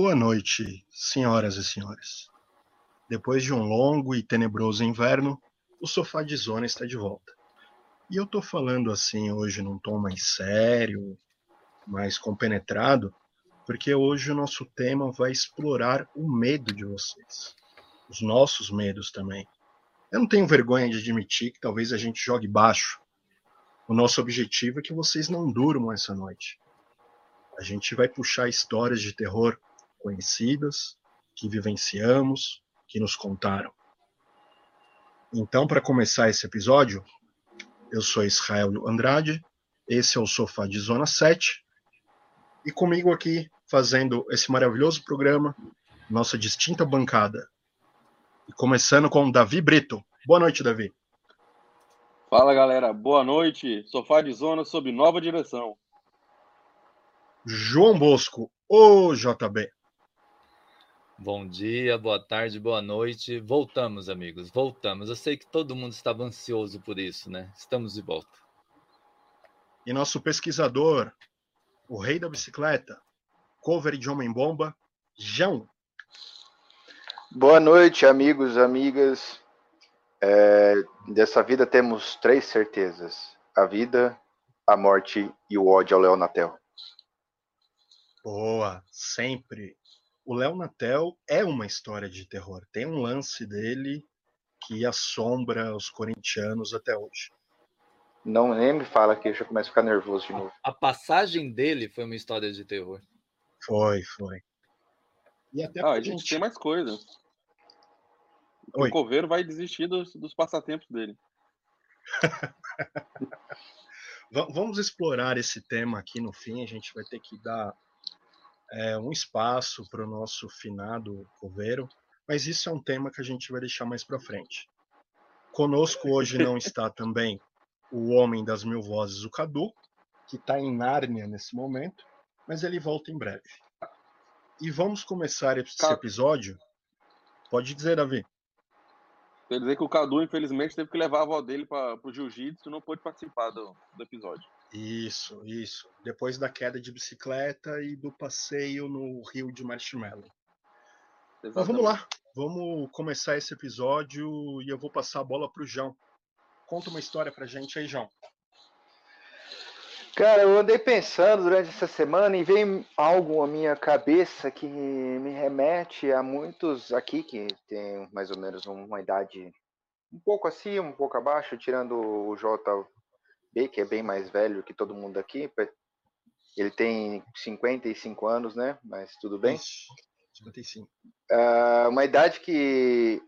Boa noite, senhoras e senhores. Depois de um longo e tenebroso inverno, o sofá de zona está de volta. E eu tô falando assim hoje num tom mais sério, mais compenetrado, porque hoje o nosso tema vai explorar o medo de vocês. Os nossos medos também. Eu não tenho vergonha de admitir que talvez a gente jogue baixo. O nosso objetivo é que vocês não durmam essa noite. A gente vai puxar histórias de terror conhecidas, que vivenciamos, que nos contaram. Então, para começar esse episódio, eu sou Israel Andrade, esse é o Sofá de Zona 7, e comigo aqui, fazendo esse maravilhoso programa, nossa distinta bancada. E começando com Davi Brito. Boa noite, Davi. Fala, galera. Boa noite. Sofá de Zona sob nova direção. João Bosco, o JB. Bom dia, boa tarde, boa noite. Voltamos, amigos, voltamos. Eu sei que todo mundo estava ansioso por isso, né? Estamos de volta. E nosso pesquisador, o rei da bicicleta, cover de Homem-Bomba, João. Boa noite, amigos, amigas. É, dessa vida temos três certezas: a vida, a morte e o ódio ao Leonatel. Boa, sempre o Léo Natel é uma história de terror. Tem um lance dele que assombra os corintianos até hoje. Não nem me fala que eu já começo a ficar nervoso de novo. A passagem dele foi uma história de terror. Foi, foi. E até ah, a gente, gente tem mais coisas. O coveiro vai desistir dos, dos passatempos dele. Vamos explorar esse tema aqui no fim. A gente vai ter que dar é, um espaço para o nosso finado coveiro, mas isso é um tema que a gente vai deixar mais para frente. Conosco hoje não está também o homem das mil vozes, o Cadu, que está em Nárnia nesse momento, mas ele volta em breve. E vamos começar esse episódio. Pode dizer, Davi. Quer dizer que o Cadu, infelizmente, teve que levar a avó dele para o jiu-jitsu e não pôde participar do, do episódio. Isso, isso. Depois da queda de bicicleta e do passeio no rio de Marshmallow. Exatamente. Mas vamos lá, vamos começar esse episódio e eu vou passar a bola para o João. Conta uma história para gente aí, João. Cara, eu andei pensando durante essa semana e veio algo à minha cabeça que me remete a muitos aqui que tem mais ou menos uma idade um pouco acima, um pouco abaixo, tirando o J que é bem mais velho que todo mundo aqui. Ele tem 55 anos, né? Mas tudo bem. 55. Uh, uma idade que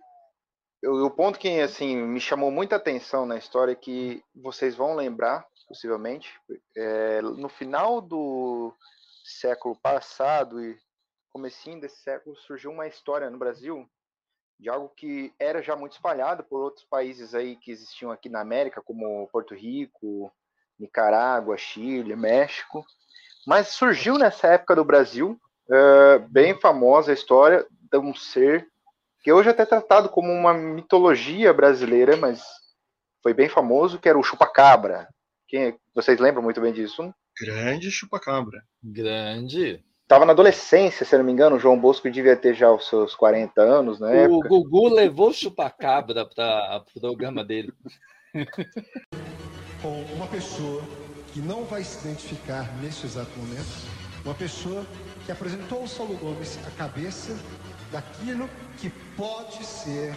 o ponto que assim me chamou muita atenção na história é que vocês vão lembrar possivelmente é, no final do século passado e comecinho desse século surgiu uma história no Brasil de algo que era já muito espalhado por outros países aí que existiam aqui na América, como Porto Rico, Nicarágua, Chile, México. Mas surgiu nessa época do Brasil, uh, bem famosa a história de um ser que hoje é até tratado como uma mitologia brasileira, mas foi bem famoso, que era o chupacabra. Quem, vocês lembram muito bem disso? Grande chupacabra. Grande estava na adolescência, se não me engano, o João Bosco devia ter já os seus 40 anos, né? O Gugu levou o chupacabra para o programa dele. Com uma pessoa que não vai se identificar neste exato momento, uma pessoa que apresentou ao Saulo Gomes a cabeça daquilo que pode ser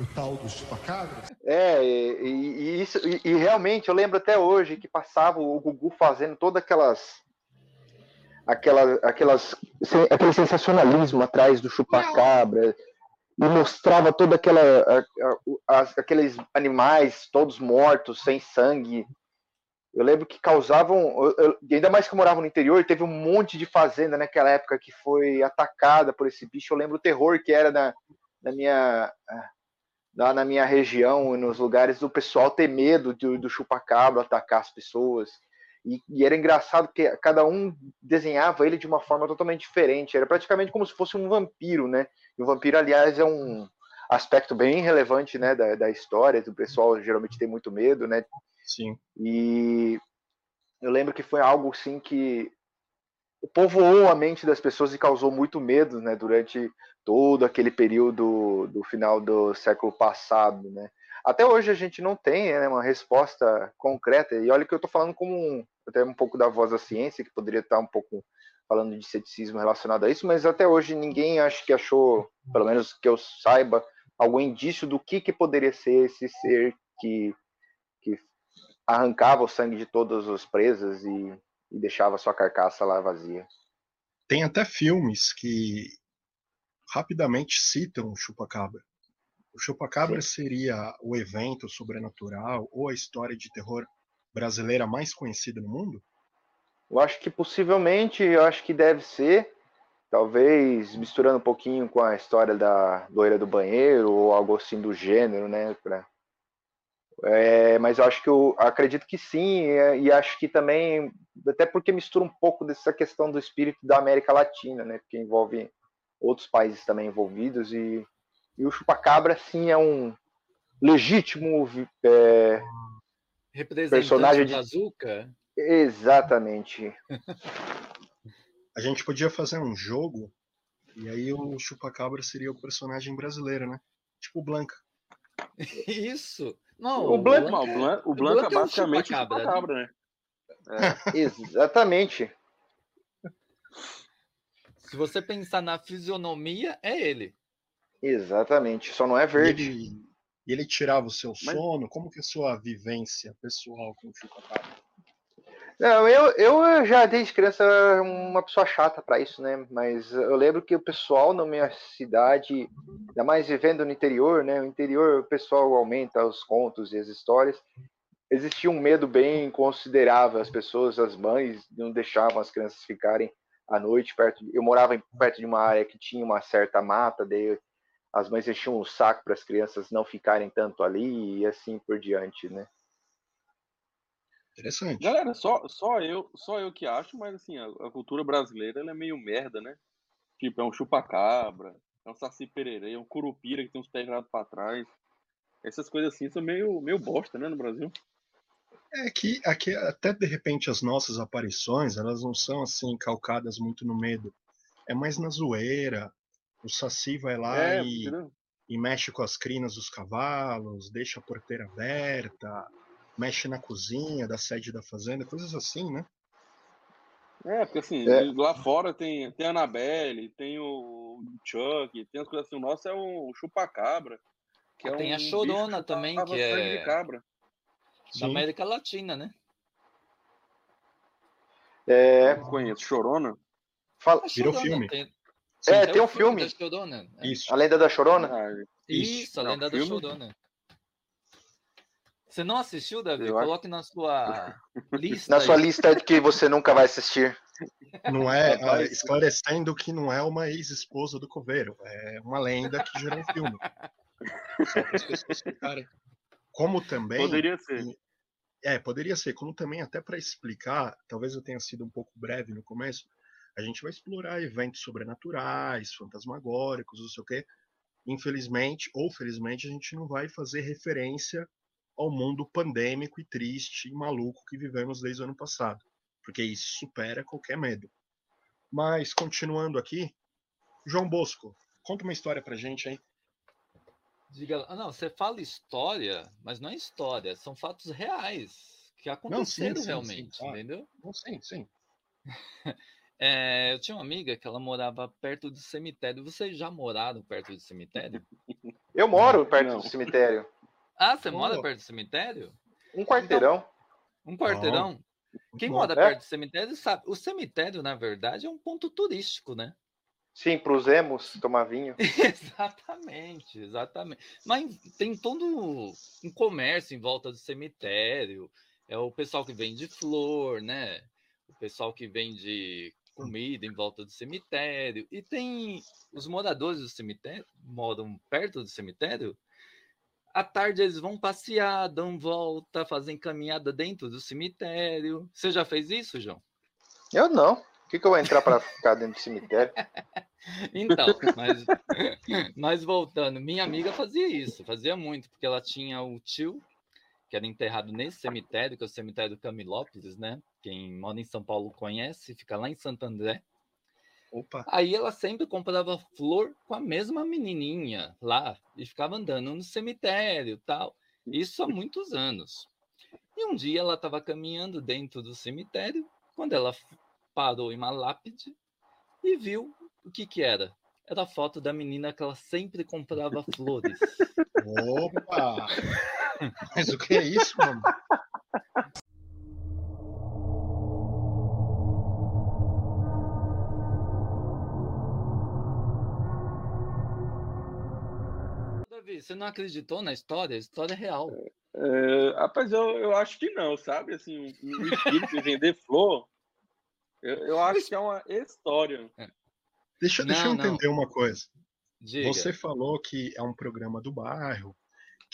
o tal do chupacabra. É, e, e isso, e, e realmente eu lembro até hoje que passava o Gugu fazendo todas aquelas aquela, aquelas, aquele sensacionalismo atrás do chupacabra e mostrava toda aquela a, a, aqueles animais todos mortos sem sangue. Eu lembro que causavam eu, ainda mais que eu morava no interior teve um monte de fazenda naquela época que foi atacada por esse bicho. Eu lembro o terror que era na, na minha lá na minha região nos lugares do pessoal ter medo do, do chupacabra atacar as pessoas e, e, era engraçado porque cada um desenhava ele de uma forma totalmente diferente. Era praticamente como se fosse um vampiro, né? E o vampiro, aliás, é um aspecto bem relevante, né, da, da história. O pessoal geralmente tem muito medo, né? Sim. E eu lembro que foi algo assim que povoou a mente das pessoas e causou muito medo, né, durante todo aquele período do final do século passado, né. Até hoje a gente não tem né, uma resposta concreta, e olha que eu estou falando como um, até um pouco da voz da ciência, que poderia estar um pouco falando de ceticismo relacionado a isso, mas até hoje ninguém acho que achou, pelo menos que eu saiba, algum indício do que, que poderia ser esse ser que, que arrancava o sangue de todas as presas e, e deixava sua carcaça lá vazia. Tem até filmes que rapidamente citam o chupacabra. O chupacabra Sim. seria o evento sobrenatural ou a história de terror brasileira mais conhecida no mundo? Eu acho que possivelmente, eu acho que deve ser, talvez misturando um pouquinho com a história da loira do banheiro ou algo assim do gênero, né? Pra... É, mas eu acho que eu acredito que sim, e acho que também, até porque mistura um pouco dessa questão do espírito da América Latina, né? Porque envolve outros países também envolvidos e, e o chupacabra sim é um legítimo é, personagem de Bazooka. Exatamente. A gente podia fazer um jogo e aí o Chupacabra seria o personagem brasileiro, né? Tipo o Blanca. Isso. Não, o Blanca, o Blanca, o Blanca, Blanca é basicamente o Chupacabra, Chupacabra né? É. Exatamente. Se você pensar na fisionomia, é ele. Exatamente, só não é verde. E ele, ele tirava o seu sono? Mas... Como que é a sua vivência pessoal com o Chupacabra? Não, eu, eu já desde criança uma pessoa chata para isso, né? Mas eu lembro que o pessoal na minha cidade, ainda mais vivendo no interior, né? No interior o pessoal aumenta os contos e as histórias. Existia um medo bem considerável. As pessoas, as mães, não deixavam as crianças ficarem à noite perto. De... Eu morava perto de uma área que tinha uma certa mata, daí as mães enchiam um saco para as crianças não ficarem tanto ali e assim por diante, né? Interessante. Galera, só, só, eu, só eu que acho, mas assim, a, a cultura brasileira é meio merda, né? Tipo, é um chupacabra, é um saci pererê, é um curupira que tem uns pés virados pra trás. Essas coisas assim são meio, meio bosta, né, no Brasil. É que aqui, até de repente as nossas aparições, elas não são assim calcadas muito no medo. É mais na zoeira. O Saci vai lá é, e, e mexe com as crinas dos cavalos, deixa a porteira aberta, mexe na cozinha da sede da fazenda, coisas assim, né? É, porque assim, é. lá fora tem, tem a Anabelle, tem o Chuck, tem as coisas assim. O nosso é o chupacabra. Que é tem um a Chorona também, que é. De cabra. Da América Latina, né? É. Não conheço. Chorona? Fala. Virou filme. Tem... Sim, é, tem um filme. Chorona. É. Isso. A Lenda da Chorona? Ah, isso, isso, a Lenda da Chorona. Você não assistiu, Davi? Eu Coloque acho... na sua lista. Na aí. sua lista de que você nunca vai assistir. Não é, uh, esclarecendo que não é uma ex-esposa do Coveiro, é uma lenda que gerou um filme. Só para as pessoas ficarem. Como também. Poderia ser. É, poderia ser. Como também, até para explicar, talvez eu tenha sido um pouco breve no começo, a gente vai explorar eventos sobrenaturais, fantasmagóricos, não sei o quê. Infelizmente, ou felizmente, a gente não vai fazer referência ao mundo pandêmico e triste e maluco que vivemos desde o ano passado, porque isso supera qualquer medo. Mas continuando aqui, João Bosco, conta uma história pra gente aí. Diga, ah, não, você fala história, mas não é história, são fatos reais que aconteceram não, sim, sim, realmente, sim, entendeu? Não, sim, sim. É, eu tinha uma amiga que ela morava perto do cemitério. Vocês já moraram perto do cemitério? Eu moro perto não. do cemitério. Ah, você mora perto do cemitério? Um quarteirão. Então, um quarteirão? Quem mora é? perto do cemitério sabe. O cemitério, na verdade, é um ponto turístico, né? Sim, para os emos tomar vinho. exatamente, exatamente. Mas tem todo um comércio em volta do cemitério. É o pessoal que vende flor, né? O pessoal que vende comida em volta do cemitério. E tem os moradores do cemitério, moram perto do cemitério, à tarde eles vão passear, dão volta, fazem caminhada dentro do cemitério. Você já fez isso, João? Eu não. O que, que eu vou entrar para ficar dentro do cemitério? então, mas, mas voltando, minha amiga fazia isso, fazia muito, porque ela tinha o tio, que era enterrado nesse cemitério, que é o cemitério Camilópolis, né? Quem mora em São Paulo conhece, fica lá em Santo André. Opa. Aí ela sempre comprava flor com a mesma menininha lá e ficava andando no cemitério, tal. Isso há muitos anos. E um dia ela estava caminhando dentro do cemitério, quando ela parou em uma lápide e viu o que que era. Era a foto da menina que ela sempre comprava flores. Opa! Mas o que é isso, mano? Davi, você não acreditou na história? A história é real. É, rapaz, eu, eu acho que não, sabe? Assim, o, o espírito de vender flor, eu, eu acho que é uma história. Deixa, deixa eu Não, não. entender uma coisa. Diga. Você falou que é um programa do bairro,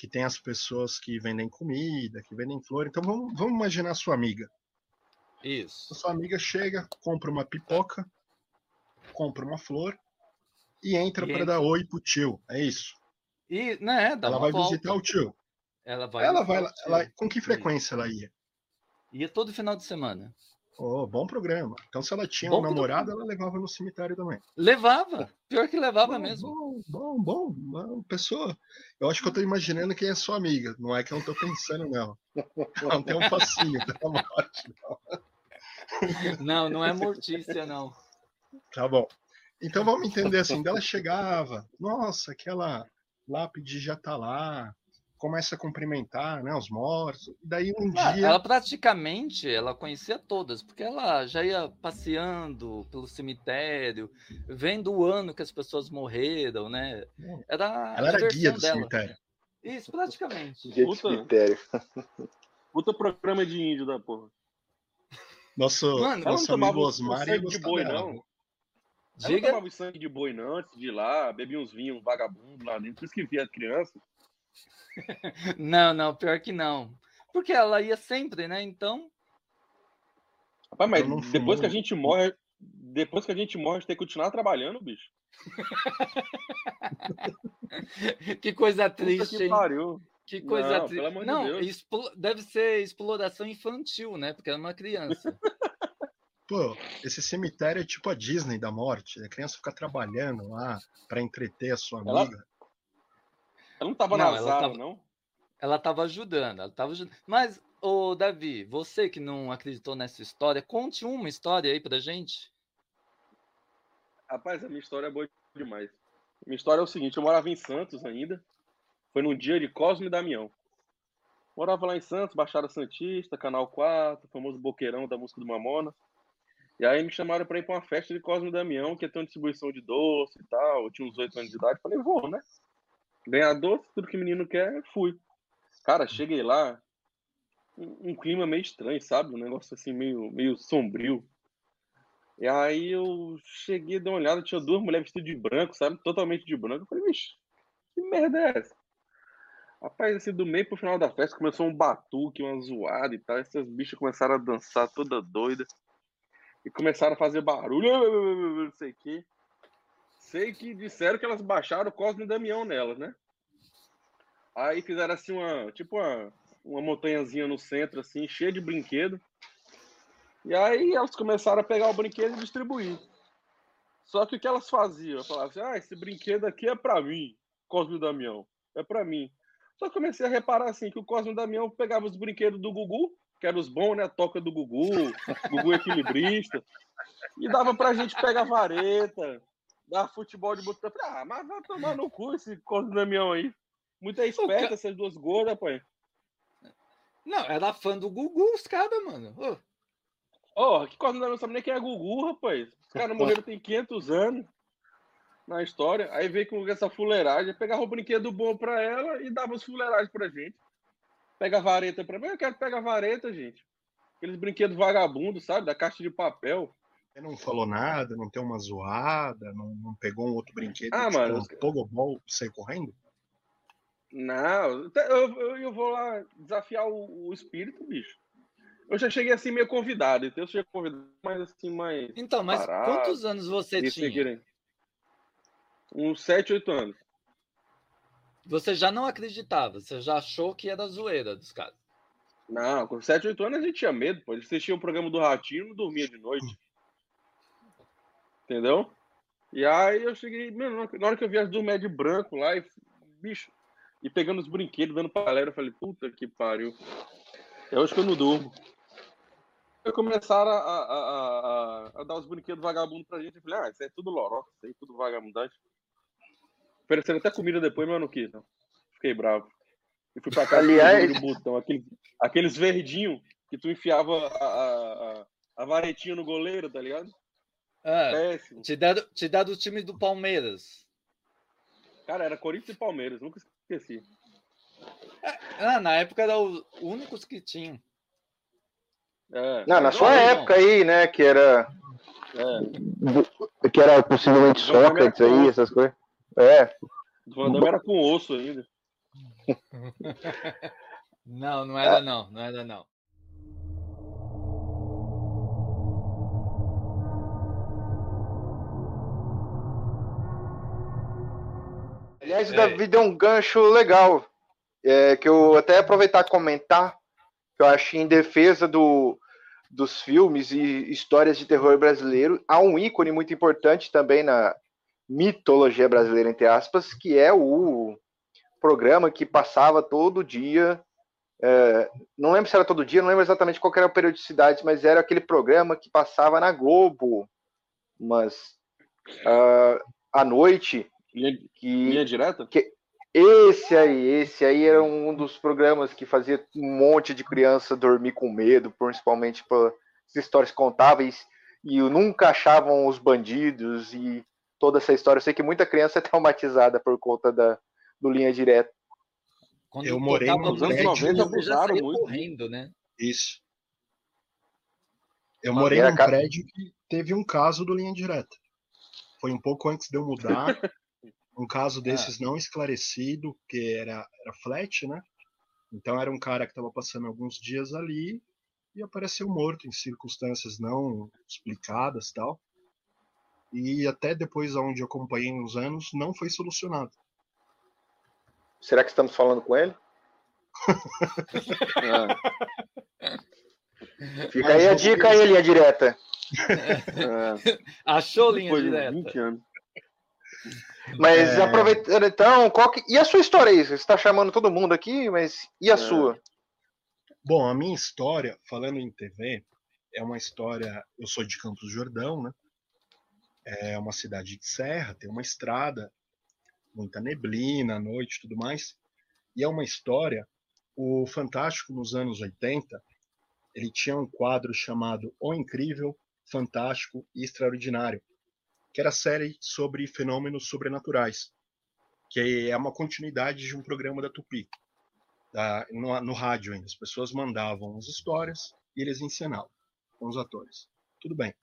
que tem as pessoas que vendem comida, que vendem flor. Então vamos, vamos imaginar a sua amiga. A Isso. sua amiga chega, compra uma pipoca, compra uma flor e entra para dar oi pro tio. É isso. E, né, dá ela vai volta. visitar o tio. Ela vai. ela vai, ela, com que frequência ela ia? Ia todo final de semana. Oh, bom programa. Então se ela tinha Bom um namorado, ela levava no cemitério também. Levava. Pior que levava Bom, mesmo. Bom, bom, bom. Pessoa, eu acho que eu tô imaginando quem é sua amiga. Não é que eu não tô pensando, não. Ela não tem um fascínio pela morte. Não, não é mortícia, não. Tá bom. Então vamos entender assim, dela chegava, nossa, aquela lápide já tá lá, começa a cumprimentar, né, os mortos. E daí um Ah, dia, Ela praticamente, ela conhecia todas, porque ela já ia passeando pelo cemitério, vendo o ano que as pessoas morreram, né? Era a ela era guia do dela. cemitério. Isso, praticamente. De Puta. cemitério. Puta programa de índio da porra. Nosso, Mano, Ela não nosso tomava amigo Osmar ia sangue de boi, dela. não. Ela não Diga. tomava sangue de boi não, antes de ir lá, bebia uns vinhos vagabundo lá dentro. Por isso que via criança. Não, não, pior que não. Porque ela ia sempre, né? Então, Rapaz, mas não depois que a gente morre, depois que a gente morre, a gente tem que continuar trabalhando, bicho. que coisa Puta triste, que hein? pariu. Que coisa Não, triste. de Não, deve ser exploração infantil, né? Porque era uma criança. Pô, esse cemitério é tipo a Disney da morte. A criança fica trabalhando lá pra entreter a sua amiga. Ela não tava Não, na ela sala, tava- não? Ela estava ajudando, ela estava ajudando. Mas, ô Davi, você que não acreditou nessa história, conte uma história aí pra gente. Rapaz, a minha história é boa demais. Minha história é o seguinte, eu morava em Santos ainda. Foi num dia de Cosme e Damião. Morava lá em Santos, Baixada Santista, Canal 4, famoso boqueirão da música do Mamona. E aí me chamaram pra ir pra uma festa de Cosme e Damião, que ia ter uma distribuição de doce e tal. Eu tinha uns 8 anos de idade, falei, vou, né? Ganhar doce, tudo que menino quer, fui. Cara, cheguei lá, um, um clima meio estranho, sabe? Um negócio assim, meio, meio sombrio. E aí eu cheguei, dei uma olhada, tinha duas mulheres vestidas de branco, sabe? Totalmente de branco. Eu falei, bicho, que merda é essa? Rapaz, assim, do meio pro final da festa começou um batuque, uma zoada e tal. Essas bichas começaram a dançar toda doida. E começaram a fazer barulho, não sei o quê. Sei que disseram que elas baixaram o Cosme Damião nelas, né? Aí fizeram assim uma, tipo uma, uma montanhazinha no centro, assim, cheia de brinquedo. E aí elas começaram a pegar o brinquedo e distribuir. Só que o que elas faziam? Eu falava assim, ah, esse brinquedo aqui é pra mim, Cosme Damião, é pra mim. Só comecei a reparar assim, que o Cosme Damião pegava os brinquedos do Gugu, que eram os bons, né? A toca do Gugu, Gugu equilibrista, e dava pra gente pegar vareta, dar futebol de botão. Ah, mas vai tomar no cu esse e Damião aí. Muito esperto ca- essas duas gordas, pai. Não, era fã do Gugu, os caras, mano. Ô, Ó, que Cosme não sabe nem quem é Gugu, rapaz. Os caras morreram tem 500 anos na história. Aí veio com essa fuleiragem, pegava o brinquedo bom pra ela e dava os fuleiragens pra gente. Pega a vareta pra mim, eu quero pegar a vareta, gente. Aqueles brinquedos vagabundos, sabe? Da caixa de papel. Você não falou nada, não tem uma zoada, não, não pegou um outro brinquedo, Ah, tipo mano, um pogobol sair correndo? Não, eu, eu, eu vou lá desafiar o, o espírito, bicho. Eu já cheguei assim meio convidado, então eu cheguei convidado, mas assim, mais. Então, mas Parado. quantos anos você tinha? Uns 7, 8 anos. Você já não acreditava, você já achou que era zoeira dos caras. Não, com 7, 8 anos a gente tinha medo, pô. A gente assistia o programa do Ratinho e não dormia de noite. Entendeu? E aí eu cheguei, mano, na hora que eu vi as do de branco lá, e, bicho, e pegando os brinquedos, dando pra galera, eu falei, puta que pariu. É hoje que eu não durmo. Eu começaram a, a, a, a, dar os brinquedos vagabundos pra gente. Eu falei, ah, isso é tudo loró, isso aí é tudo vagabundagem. Ofereceram até comida depois, mas eu não quis, não. Fiquei bravo. E fui pra casa Aliás... o botão, aqueles, aqueles verdinhos que tu enfiava a, a, a, varetinha no goleiro, tá ligado? Ah, Péssimo. Te dá, te dá do time do Palmeiras. Cara, era Corinthians e Palmeiras, nunca esqueci. Ah, na época eram os únicos que tinham. É, não, na sua não, época não. aí, né, que era. É. Que era possivelmente Sócrates aí, essas coisas. É. O Van era com osso ainda. não, não era não, não era não. Aliás, o Davi deu um gancho legal, é, que eu até aproveitar e comentar, que eu acho em defesa do, dos filmes e histórias de terror brasileiro, há um ícone muito importante também na mitologia brasileira, entre aspas, que é o programa que passava todo dia. É, não lembro se era todo dia, não lembro exatamente qual era a periodicidade, mas era aquele programa que passava na Globo, mas uh, à noite. Linha, que, linha direta? Que, esse aí, esse aí era um dos programas que fazia um monte de criança dormir com medo, principalmente por histórias contáveis, e nunca achavam os bandidos e toda essa história. Eu sei que muita criança é traumatizada por conta da, do linha direta. Quando eu morei nos anos 90, abusaram muito. Correndo, né? Isso. Eu morei num ca... prédio que teve um caso do linha direta. Foi um pouco antes de eu mudar. um caso desses ah. não esclarecido, que era, era flat, né? Então era um cara que estava passando alguns dias ali e apareceu morto em circunstâncias não explicadas tal. E até depois, onde eu acompanhei uns anos, não foi solucionado. Será que estamos falando com ele? Fica Mas aí a dica aí, linha direta. É. Achou linha Depois direta. 20 anos. Mas é... aproveitando então, qual que... e a sua história aí? Você está chamando todo mundo aqui, mas e a é. sua? Bom, a minha história, falando em TV, é uma história. Eu sou de Campos do Jordão, né? É uma cidade de serra, tem uma estrada, muita neblina à noite e tudo mais. E é uma história. O Fantástico, nos anos 80, ele tinha um quadro chamado O Incrível, Fantástico e Extraordinário, que era a série sobre fenômenos sobrenaturais, que é uma continuidade de um programa da Tupi, da, no, no rádio ainda. As pessoas mandavam as histórias e eles encenavam com os atores. Tudo bem.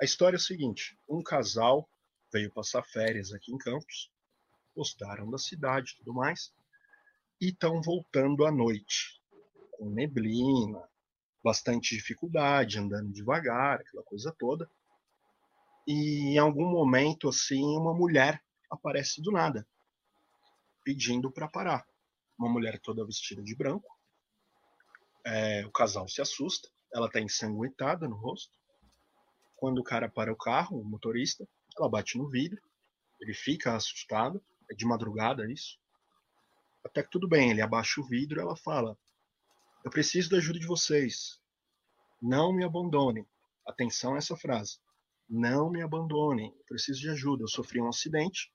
A história é o seguinte: um casal veio passar férias aqui em Campos, gostaram da cidade e tudo mais, e estão voltando à noite, com neblina, bastante dificuldade, andando devagar, aquela coisa toda e em algum momento assim uma mulher aparece do nada pedindo para parar. Uma mulher toda vestida de branco é, o casal se assusta ela está ensanguentada no rosto. Quando o cara para o carro o motorista ela bate no vidro ele fica assustado é de madrugada isso até que tudo bem ele abaixa o vidro ela fala eu preciso da ajuda de vocês não me abandonem. Atenção a essa frase não me abandonem, preciso de ajuda. Eu sofri um acidente,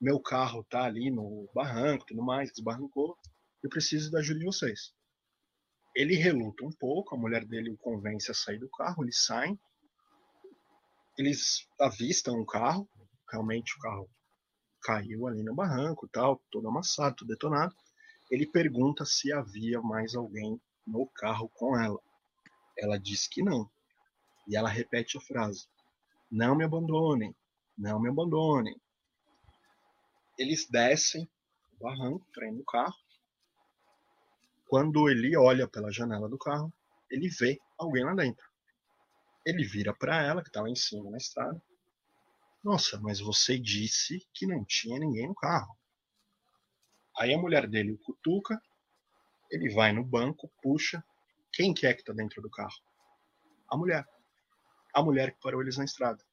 meu carro tá ali no barranco, tudo mais, desbarrancou. Eu preciso da ajuda de vocês. Ele reluta um pouco, a mulher dele o convence a sair do carro, eles saem. Eles avistam o carro, realmente o carro caiu ali no barranco, tal, todo amassado, todo detonado. Ele pergunta se havia mais alguém no carro com ela. Ela diz que não. E ela repete a frase: Não me abandonem, não me abandonem. Eles descem o barranco ir no carro. Quando ele olha pela janela do carro, ele vê alguém lá dentro. Ele vira para ela, que está lá em cima na estrada. Nossa, mas você disse que não tinha ninguém no carro. Aí a mulher dele o cutuca Ele vai no banco, puxa. Quem que é que tá dentro do carro? A mulher. A mulher que parou eles na estrada.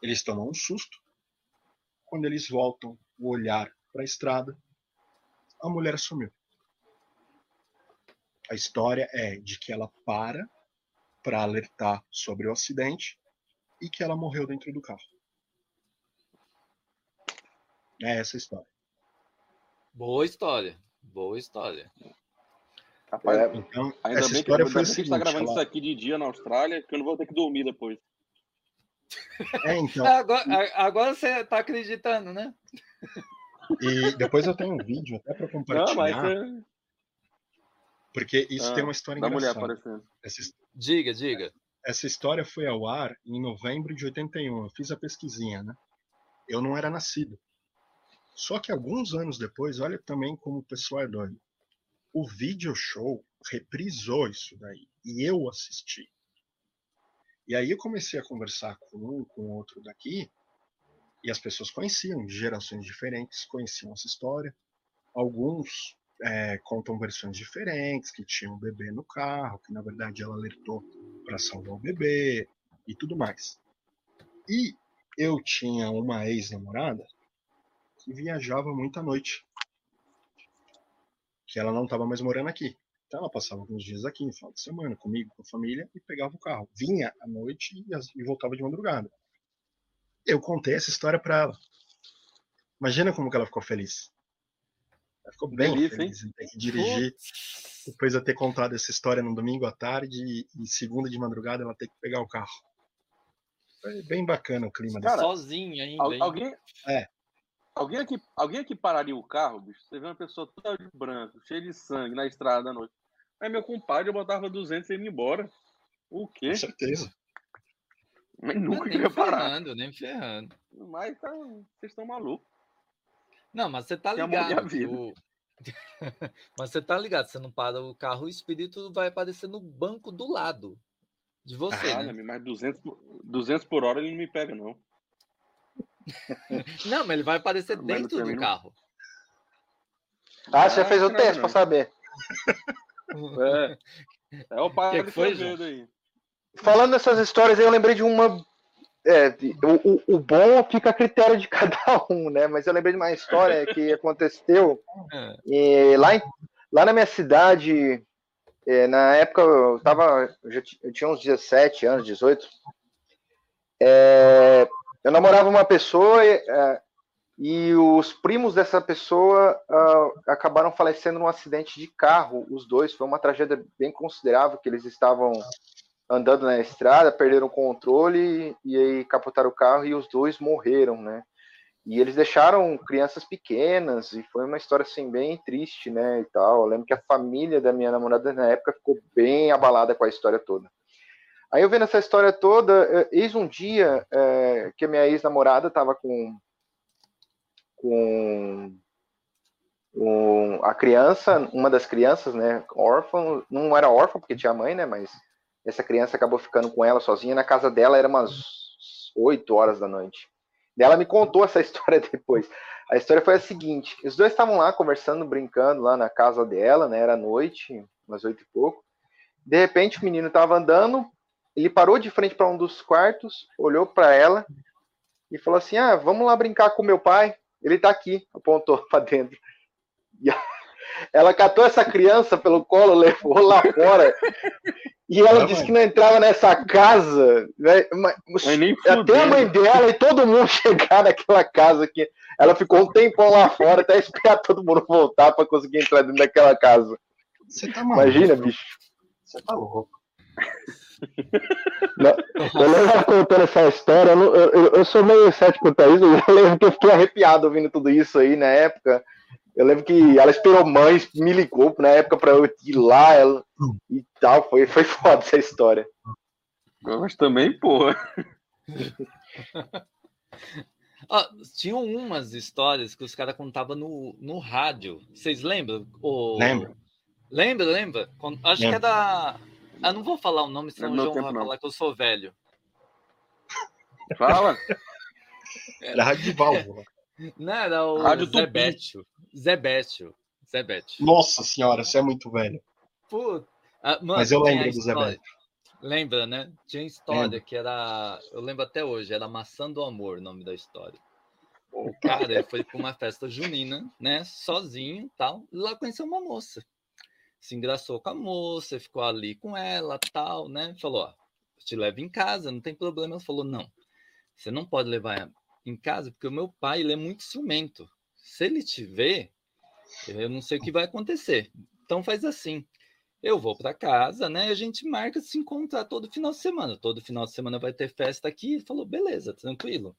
Eles tomam um susto. Quando eles voltam o olhar para a estrada, a mulher sumiu. A história é de que ela para para alertar sobre o acidente e que ela morreu dentro do carro. É essa a história. Boa história. Boa história. Rapaz, É, Então, ainda essa bem que, história ainda foi bem o que a gente seguinte. tá gravando isso aqui de dia na Austrália, que eu não vou ter que dormir depois. É, então, Agora, a- agora você tá acreditando, né? e depois eu tenho um vídeo até para Não, compartilhar, mas é porque isso Ah, tem uma história mulher engraçada. Essa, Diga, diga. essa história foi ao ar em novembro de 81. Eu fiz a pesquisinha, né? Eu não era nascido. Só que alguns anos depois, olha também como o pessoal é doido. O video show reprisou isso daí e eu assisti. E aí eu comecei a conversar com um, com outro daqui, e as pessoas conheciam, de gerações diferentes, conheciam essa história. Alguns é, contam versões diferentes, que tinha um bebê no carro, que na verdade ela alertou para salvar o bebê e tudo mais. E eu tinha uma ex-namorada que viajava muita noite. Que ela não estava mais morando aqui. Então ela passava alguns dias aqui, no final de semana, comigo, com a família, e pegava o carro. Vinha à noite e, e voltava de madrugada. Eu contei essa história para ela. Imagina como que ela ficou feliz. Ela ficou bem Delícia, feliz em ter que dirigir depois de eu ter contado essa história no domingo à tarde e, e segunda de madrugada ela ter que pegar o carro. Foi bem bacana o clima Cara. Sozinha ainda. Al- hein? alguém, É. alguém, aqui, alguém aqui pararia o carro, bicho? Você vê uma pessoa toda de branco, cheia de sangue na estrada à noite. Aí meu compadre eu botava 200 e ele ia embora. O quê? Com certeza. Mas Não, nunca queria parar. ferrando, nem ferrando. Mas tá, vocês estão malucos. Não, mas você tá ligado. o- mas você tá ligado, você não para o carro, o espírito vai aparecer no banco do lado de você, Olha, né? mas 200, por- 200 por hora ele não me pega, não. Não, mas ele vai aparecer Mas dentro do carro. Ah, você já Ah, fez o não, teste não. pra saber. É, é o pai Que que foi, aí. Falando dessas histórias aí, eu lembrei de uma. É, o, o- o bom fica a critério de cada um, né? Mas eu lembrei de uma história que aconteceu É. e lá, em- lá na minha cidade. é, na época eu tava. Eu, já ti- eu tinha uns 17 anos, 18. É, eu namorava uma pessoa e, é, e os primos dessa pessoa ah, acabaram falecendo num acidente de carro, os dois. Foi uma tragédia bem considerável, que eles estavam andando na estrada, perderam o controle e aí capotaram o carro e os dois morreram, né? E eles deixaram crianças pequenas e foi uma história assim bem triste, né, e tal. Eu lembro que a família da minha namorada na época ficou bem abalada com a história toda. Aí eu vendo essa história toda, eh, eis um dia eh, que a minha ex-namorada estava com com com a criança, uma das crianças, né, órfã, não era órfã porque tinha mãe, né, mas essa criança acabou ficando com ela sozinha na casa dela, era umas 8 horas da noite. E ela me contou essa história depois. A história foi a seguinte: os dois estavam lá conversando, brincando lá na casa dela, né? Era noite, umas oito e pouco. De repente, o menino estava andando, ele parou de frente para um dos quartos, olhou para ela e falou assim: Ah, vamos lá brincar com meu pai. Ele está aqui, apontou para dentro. E a- ela catou essa criança pelo colo, levou lá fora. E ela Ah, disse mãe. que não entrava nessa casa. Né? Mas- Mas nem até a mãe dela e todo mundo chegar naquela casa aqui. Ela ficou um tempão lá fora até esperar todo mundo voltar para conseguir entrar dentro daquela casa. Você tá maluco. Imagina, bicho. Você tá louco. Eu lembro ela contando essa história. Eu, não- eu- eu- sou meio cético quanto a isso. Eu lembro que eu fiquei arrepiado ouvindo tudo isso aí na época. Eu lembro que ela esperou mães, me ligou na época para eu ir lá ela, e tal. Foi, foi foda essa história. Mas também, porra. Ó, tinham umas histórias que os caras contavam no, no rádio. Vocês lembram? O... Lembro. Lembra, lembra? Acho que é da. Ah, não vou falar o nome, senão É o João vai tempo, não. falar que eu sou velho. Fala. Era rádio de válvula. Não, era o Rádio Zé. Bétio. Zé Bétio. Zé Bete. Nossa senhora, você é muito velho. Ah, mano, Mas eu lembro do Zé Beto. Lembra, né? Tinha história Lembro. que era. Eu lembro até hoje, era Maçã do Amor o nome da história. O cara ele foi para uma festa junina, né? Sozinho e tal. E lá conheceu uma moça. Se engraçou com a moça, ficou ali com ela tal, né? Falou: Ó, te levo em casa, não tem problema. Ela falou: Não, você não pode levar em casa, porque o meu pai ele é muito ciumento. Se ele te ver, eu não sei o que vai acontecer. Então faz assim. Eu vou para casa, né? A gente marca se encontrar todo final de semana. Todo final de semana vai ter festa aqui. Ele falou, beleza, tranquilo.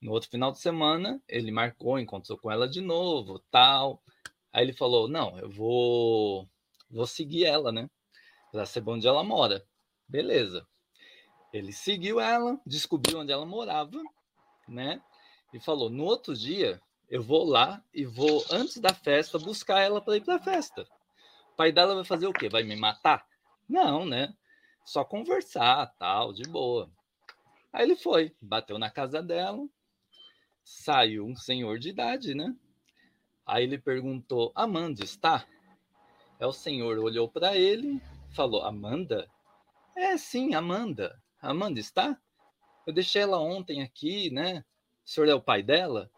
No outro final de semana, ele marcou, encontrou com ela de novo, tal. Aí ele falou, não, eu vou, vou seguir ela, né? Para saber onde ela mora. Beleza. Ele seguiu ela, descobriu onde ela morava, né? E falou, no outro dia, eu vou lá e vou, antes da festa, buscar ela para ir para festa. O pai dela vai fazer o quê? Vai me matar? Não, né? Só conversar, tal, de boa. Aí ele foi, bateu na casa dela, saiu um senhor de idade, né? Aí ele perguntou: Amanda está? É o senhor olhou para ele, falou: Amanda? É, sim, Amanda. Amanda está? Eu deixei ela ontem aqui, né? O senhor é o pai dela?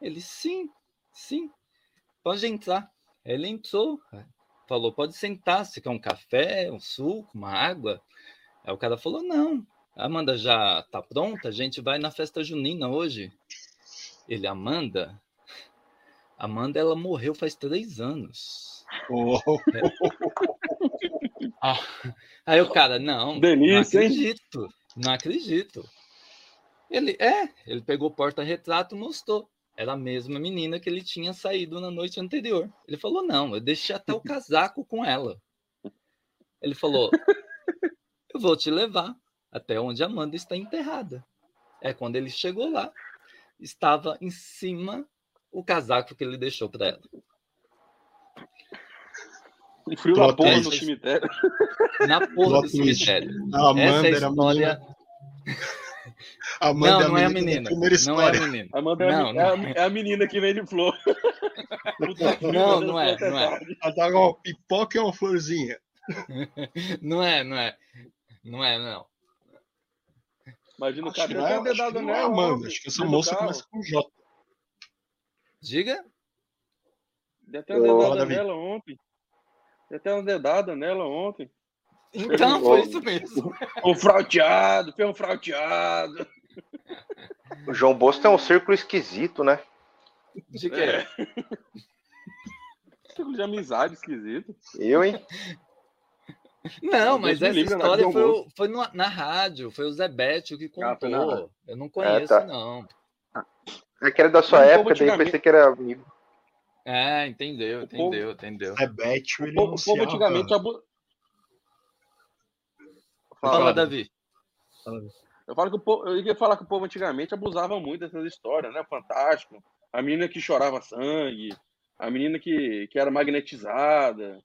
Ele: Sim, sim. Pode entrar. Ele entrou, falou: Pode sentar. Se quer um café, um suco, uma água? Aí o cara falou: Não. Amanda já tá pronta? A gente vai na festa junina hoje. Ele, Amanda? Amanda, ela morreu faz três anos. Oh, Aí o cara, não, Delícia, não hein? acredito, não acredito. Ele, é, ele pegou o porta-retrato e mostrou. Era a mesma menina que ele tinha saído na noite anterior. Ele falou, não, eu deixei até o casaco com ela. Ele falou, eu vou te levar até onde a Amanda está enterrada. É quando ele chegou lá, estava em cima o casaco que ele deixou para ela. Um frio Plot porra no twist. cemitério. Na porra do cemitério. a Amanda Essa é a era a história. menina. A Amanda Não, é não é a menina. primeira Não é a história. menina. Amanda é, a, Não, é a- não. é a menina que vende flor. Não, não é, não é. Ela tá com uma pipoca e uma florzinha. Não é, não é. Não é, não. Imagina o cara não é, dedado não é. Amanda. Acho que essa do moça carro. começa com J. Diga? Deu até uma dedada Davi. nela ontem. Deu até uma dedada nela ontem. Então, foi isso mesmo. Um frauteado, foi um frauteado. O João Bosco tem um círculo esquisito, né? De quê? É. Círculo de amizade esquisito. Eu, hein? Não, mas essa livre, história foi, o- foi na rádio, foi o Zé Bétio que Ah, contou. rádio. Eu não conheço, tá. não. É que era da sua época, daí antigamente- pensei que era amigo. É, entendeu, O povo- entendeu, entendeu. É Betty, O povo, o povo antigamente abu... Fala, Fala, Davi. Eu falo que o povo, eu ia falar que o povo antigamente abusava muito dessas histórias, né? Fantástico. A menina que chorava sangue, a menina que, que era magnetizada.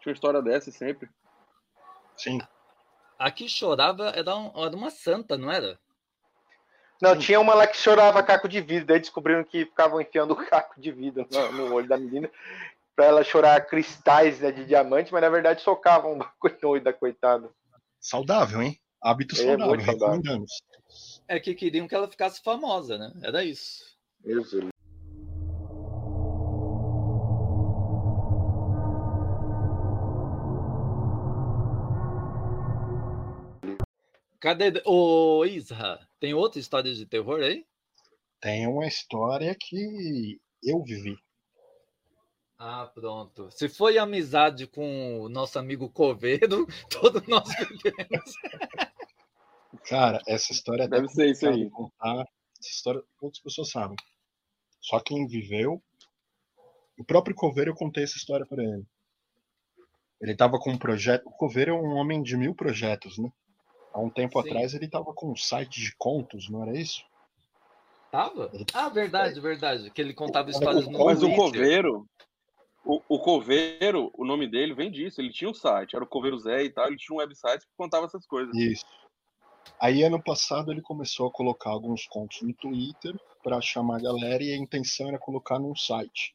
Tinha uma história dessa sempre. Sim. A que chorava era, um- era uma santa, não era? Não, tinha uma lá que chorava caco de vidro, daí descobriram que ficavam enfiando o caco de vidro no, olho da menina pra ela chorar cristais né, de diamante, mas na verdade socavam o bagulho no olho da coitada. Saudável, hein? Hábito É, saudável, muito saudável. recomendamos. É que queriam que ela ficasse famosa, né? Era isso. Jesus. Cadê? Ô, Isra, tem outra história de terror aí? Tem uma história que eu vivi. Ah, pronto. Se foi amizade com o nosso amigo Coveiro, todos nós vivemos. Cara, essa história é Deve ser isso aí. contar. Essa história poucas pessoas sabem. Só quem viveu. O próprio Coveiro, eu contei essa história para ele. Ele tava com um projeto. O Coveiro é um homem de mil projetos, né? Há um tempo Sim. atrás ele tava com um site de contos, não era isso? Tava? Ah, verdade, verdade. Que ele contava Era histórias com no Mas o. Coveiro, o, o Coveiro, o nome dele vem disso. Ele tinha um site, era o Coveiro Zé e tal. Ele tinha um website que contava essas coisas. Isso. Aí ano passado ele começou a colocar alguns contos no Twitter para chamar a galera e a intenção era colocar num site.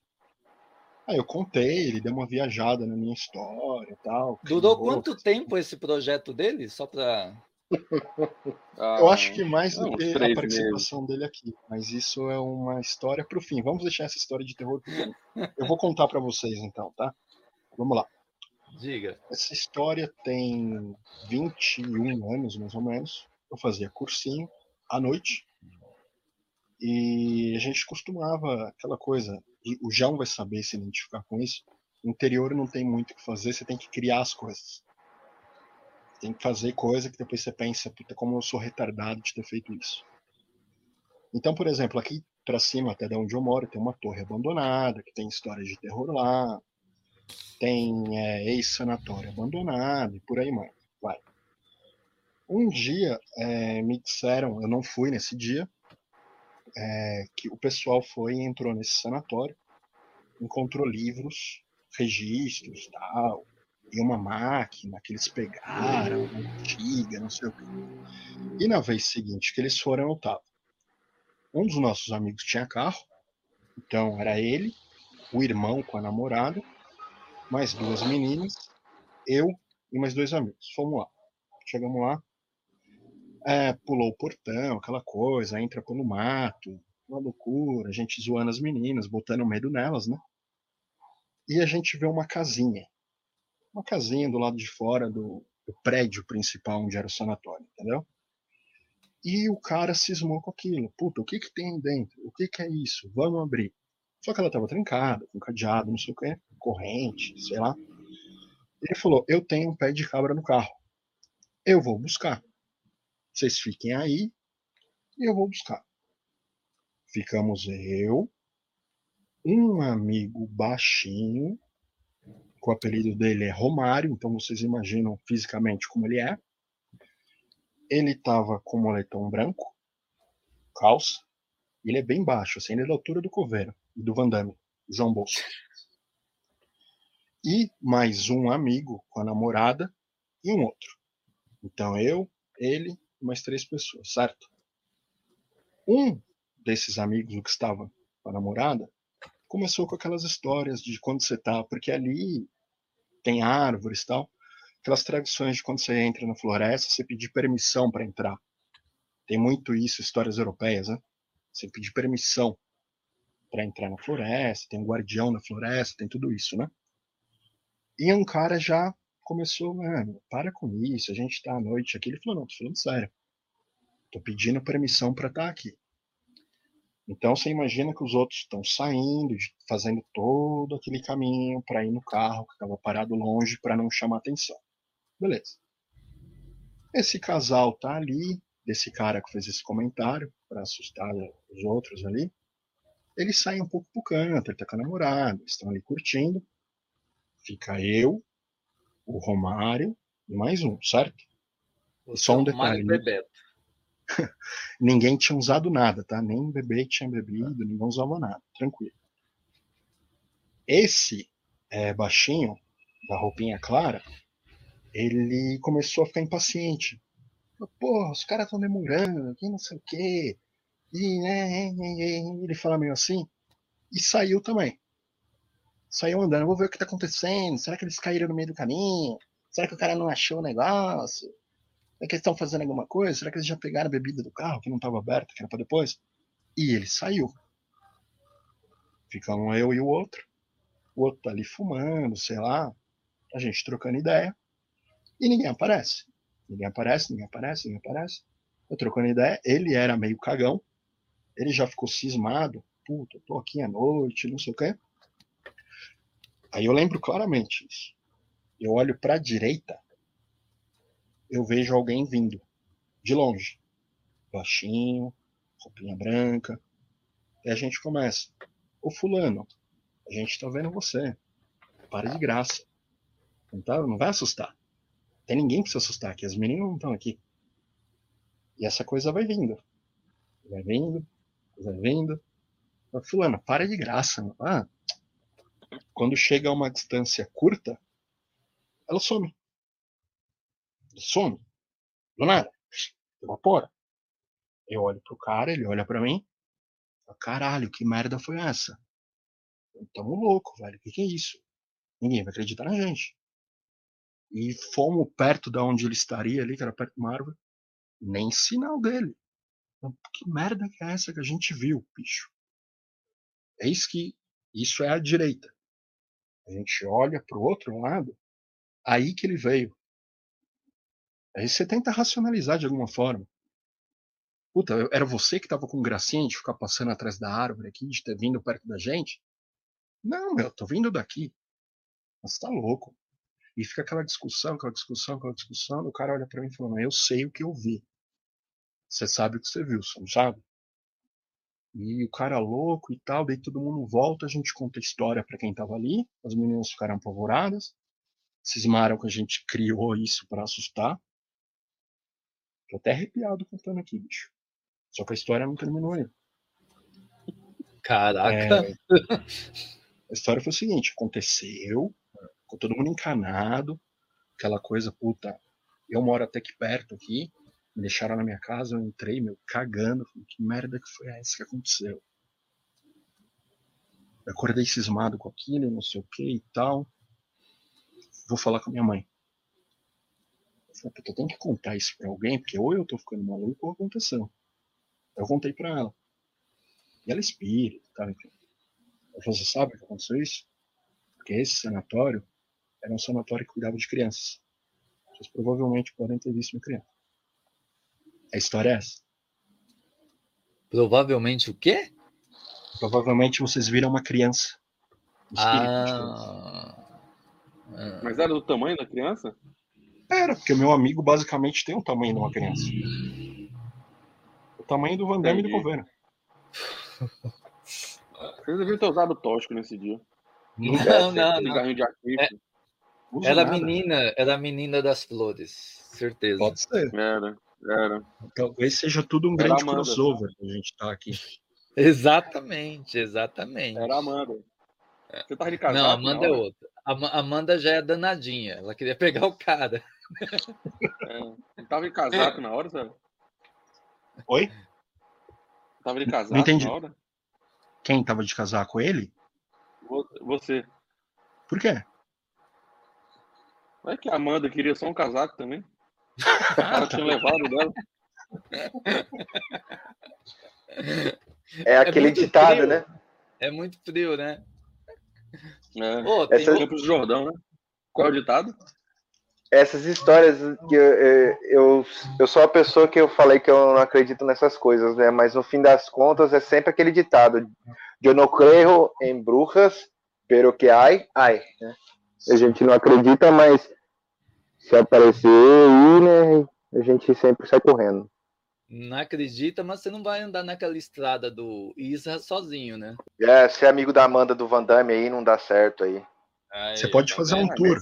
Aí eu contei, ele deu uma viajada na minha história e tal. Durou quanto tempo esse projeto dele? Só para ah, eu acho que mais do que a participação meses. dele aqui. Mas isso é uma história para o fim. Vamos deixar essa história de terror para o fim. Eu vou contar para vocês então, tá? Vamos lá. Diga. Essa história tem 21 anos, mais ou menos. Eu fazia cursinho à noite. E a gente costumava aquela coisa. o João vai saber se identificar com isso. No interior não tem muito o que fazer, você tem que criar as coisas. Tem que fazer coisa que depois você pensa, puta, como eu sou retardado de ter feito isso. Então, por exemplo, aqui para cima, até de onde eu moro, tem uma torre abandonada, que tem histórias de terror lá, tem é, ex-sanatório abandonado e por aí mais. Vai. Um dia é, me disseram, eu não fui nesse dia, é, que o pessoal foi e entrou nesse sanatório, encontrou livros, registros, tal, e uma máquina que eles pegaram, antiga, não sei o quê. E na vez seguinte que eles foram, eu tava. Um dos nossos amigos tinha carro, então era ele, o irmão com a namorada, mais duas meninas, eu e mais dois amigos. Fomos lá. Chegamos lá, é, pulou o portão, aquela coisa, entra pelo mato, uma loucura, a gente zoando as meninas, botando medo nelas, né? E a gente vê uma casinha uma casinha do lado de fora do, do prédio principal onde era o sanatório, entendeu? E o cara cismou com aquilo. Puta, o que que tem dentro? O que que é isso? Vamos abrir. Só que ela estava trancada, com cadeado, não sei o que, corrente, sei lá. Ele falou: Eu tenho um pé de cabra no carro. Eu vou buscar. Vocês fiquem aí e eu vou buscar. Ficamos eu, um amigo baixinho o apelido dele é Romário, então vocês imaginam fisicamente como ele é. Ele estava com moletom branco, calça, e ele é bem baixo, assim, ele é da altura do Coveiro e do Van Damme, João Bolso. E mais um amigo com a namorada e um outro. Então eu, ele mais três pessoas, certo? Um desses amigos que estava com a namorada começou com aquelas histórias de quando você tá, porque ali tem árvores e tal. Aquelas tradições de quando você entra na floresta, você pedir permissão para entrar. Tem muito isso, histórias europeias, né? Você pedir permissão para entrar na floresta, tem um guardião na floresta, tem tudo isso, né? E um cara já começou, mano, para com isso, a gente tá à noite aqui. Ele falou, não, tô falando sério. Tô pedindo permissão para estar tá aqui. Então você imagina que os outros estão saindo, fazendo todo aquele caminho para ir no carro que estava parado longe para não chamar atenção. Beleza. Esse casal tá ali, desse cara que fez esse comentário para assustar os outros ali. Ele sai um pouco pro canto, ele tá com a namorada, estão ali curtindo. Fica eu, o Romário e mais um, certo? Só um detalhe. Bebeto. ninguém tinha usado nada, tá? Nem bebê tinha bebido, ninguém usava nada, tranquilo. Esse é, baixinho, da roupinha clara, ele começou a ficar impaciente. Porra, os caras estão demorando, que não sei o quê. E, né, ele fala meio assim, e saiu também. Saiu andando, vou ver o que tá acontecendo. Será que eles caíram no meio do caminho? Será que o cara não achou o negócio? Será que eles estão fazendo alguma coisa? Será que eles já pegaram a bebida do carro que não estava aberta, que era para depois? E ele saiu. Ficamos eu e o outro. O outro tá ali fumando, sei lá. A gente trocando ideia. E ninguém aparece. Ninguém aparece, ninguém aparece, ninguém aparece. Eu trocando ideia. Ele era meio cagão. Ele já ficou cismado. Puta, tô aqui à noite, não sei o quê. Aí eu lembro claramente isso. Eu olho para a direita eu vejo alguém vindo, de longe, baixinho, roupinha branca. E a gente começa. Ô fulano, a gente tá vendo você. Para de graça. Não, tá, não vai assustar. Tem ninguém pra se assustar aqui. As meninas não estão aqui. E essa coisa vai vindo. Vai vindo, vai vindo. Fulano, para de graça. Ah, quando chega a uma distância curta, ela some some. Do nada. Evapora. Eu olho pro cara, ele olha para mim. Caralho, que merda foi essa? Tamo louco, velho. O que, que é isso? Ninguém vai acreditar na gente. E fomos perto da onde ele estaria ali, que era perto de uma árvore. Nem sinal dele. Que merda que é essa que a gente viu, bicho? É isso que. Isso é a direita. A gente olha pro outro lado, aí que ele veio. Aí você tenta racionalizar de alguma forma. Puta, era você que tava com gracinha de ficar passando atrás da árvore aqui, de ter vindo perto da gente? Não, meu, tô vindo daqui. Mas tá louco. E fica aquela discussão, aquela discussão, aquela discussão. O cara olha para mim e fala: Eu sei o que eu vi. Você sabe o que você viu, você não sabe? E o cara louco e tal, daí todo mundo volta, a gente conta a história para quem tava ali, as meninas ficaram apavoradas, cismaram que a gente criou isso para assustar. Tô até arrepiado contando aqui, bicho. Só que a história não terminou ainda. Caraca! É, a história foi o seguinte: aconteceu, ficou todo mundo encanado, aquela coisa, puta, eu moro até aqui perto aqui, me deixaram na minha casa, eu entrei, meu, cagando. Falei, que merda que foi essa que aconteceu? Eu acordei cismado com aquilo, não sei o que e tal. Vou falar com a minha mãe. Eu falei, eu tenho que contar isso pra alguém, porque ou eu tô ficando maluco ou aconteceu. Eu contei pra ela. E ela espírita, tá? Você sabe o que aconteceu isso? Porque esse sanatório era um sanatório que cuidava de crianças. Vocês provavelmente podem ter visto uma criança. A história é essa. Provavelmente o quê? Provavelmente vocês viram uma criança. Um ah... ah... Mas era do tamanho da criança? Era, porque meu amigo basicamente tem o tamanho de uma criança. O tamanho do Van Damme do governo. Vocês deviam ter usado tóxico nesse dia. Não, não, não. não. De é, era a menina, era a menina das flores, certeza. Pode ser. Era. Era. Talvez seja tudo um Era grande Amanda, crossover que a gente tá aqui. Exatamente, exatamente. Era Amanda. Você tava de casado? Não, Amanda é outra. A Amanda já é danadinha. Ela queria pegar o cara. É. Não tava de casaco na hora, sabe? Oi? Tava de casaco Não entendi. na hora? Quem tava de casaco? Ele? Você. Por quê? É que a Amanda queria só um casaco também. Ela tinha levado dela. É, é aquele é ditado, frio. né? É muito frio, né? É. Oh, tem Essa... Campos do Jordão, né? Qual é o ditado? Essas histórias que eu, eu, eu sou a pessoa que eu falei que eu não acredito nessas coisas, né? Mas no fim das contas é sempre aquele ditado: Eu não creio em bruxas, pero que ai, ai. Né? A gente não acredita, mas se aparecer aí, né, a gente sempre sai correndo. Não acredita, mas você não vai andar naquela estrada do Isra sozinho, né? É, ser amigo da Amanda do Van Damme aí não dá certo aí. aí você pode tá fazer um tour.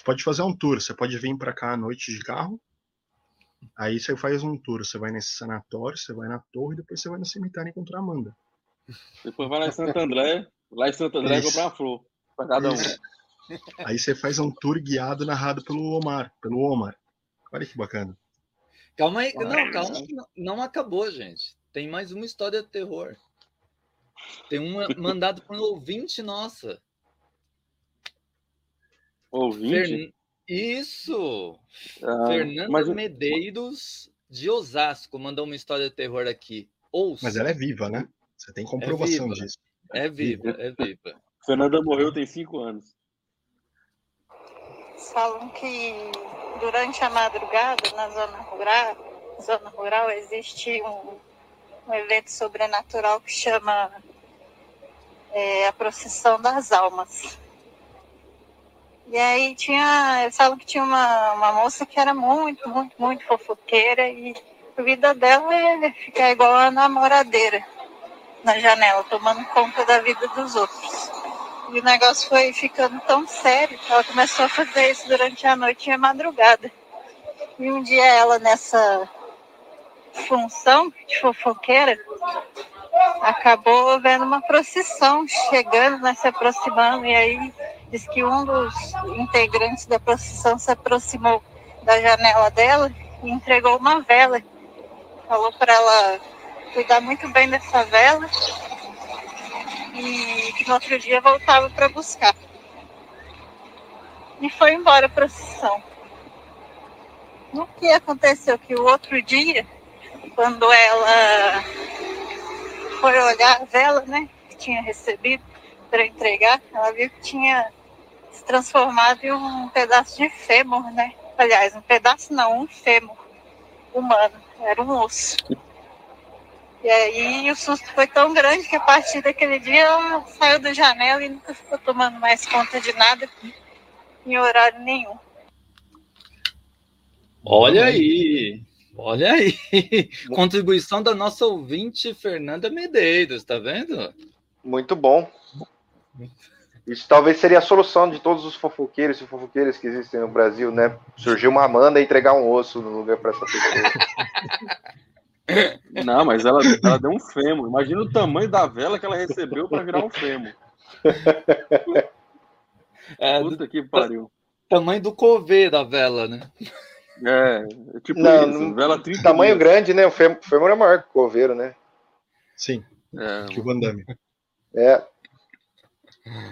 Você pode fazer um tour. Você pode vir para cá à noite de carro. Aí você faz um tour. Você vai nesse sanatório, você vai na torre, depois você vai no cemitério encontrar a Amanda. Depois vai lá em Santo André. Lá em Santo André comprar uma flor para cada um. Aí você faz um tour guiado narrado pelo Omar, pelo Omar. Olha que bacana. Calma aí, não, calma, não acabou, gente. Tem mais uma história de terror. Tem uma mandado por um ouvinte nossa. Ouvinte? Fer... Isso! Ah, Fernanda mas... Medeiros de Osasco mandou uma história de terror aqui. Ouça. Mas ela é viva, né? Você tem comprovação é disso. É viva, é viva. Fernanda morreu tem cinco anos falam que durante a madrugada, na zona rural, zona rural existe um, um evento sobrenatural que chama é, a procissão das almas. E aí tinha, eles falam que tinha uma, uma moça que era muito, muito, muito fofoqueira e a vida dela é ficar igual a namoradeira na janela, tomando conta da vida dos outros. E o negócio foi ficando tão sério que ela começou a fazer isso durante a noite e a madrugada. E um dia ela, nessa função de fofoqueira, acabou vendo uma procissão chegando, né, se aproximando, e aí diz que um dos integrantes da procissão se aproximou da janela dela e entregou uma vela. Falou para ela cuidar muito bem dessa vela e que no outro dia voltava para buscar. E foi embora a procissão. O que aconteceu? Que o outro dia, quando ela foi olhar a vela, né, que tinha recebido para entregar, ela viu que tinha transformado em um pedaço de fêmur, né? Aliás, um pedaço não, um fêmur humano, era um osso. E aí o susto foi tão grande que a partir daquele dia ela saiu da janela e nunca ficou tomando mais conta de nada em horário nenhum. Olha aí, olha aí. Contribuição da nossa ouvinte Fernanda Medeiros, tá vendo? Muito bom. Isso talvez seria a solução de todos os fofoqueiros e fofoqueiras que existem no Brasil, né? Surgir uma Amanda e entregar um osso no lugar para essa pessoa. Não, mas ela, ela deu um fêmur. Imagina o tamanho da vela que ela recebeu para virar um fêmur. É, Puta que pariu. Tamanho do covê da vela, né? É, é tipo Não, isso. não- Vela 30 Tamanho dias. grande, né? O fêmur, fêmur é maior que o coveiro, né? Sim, É, que o Van Damme. É.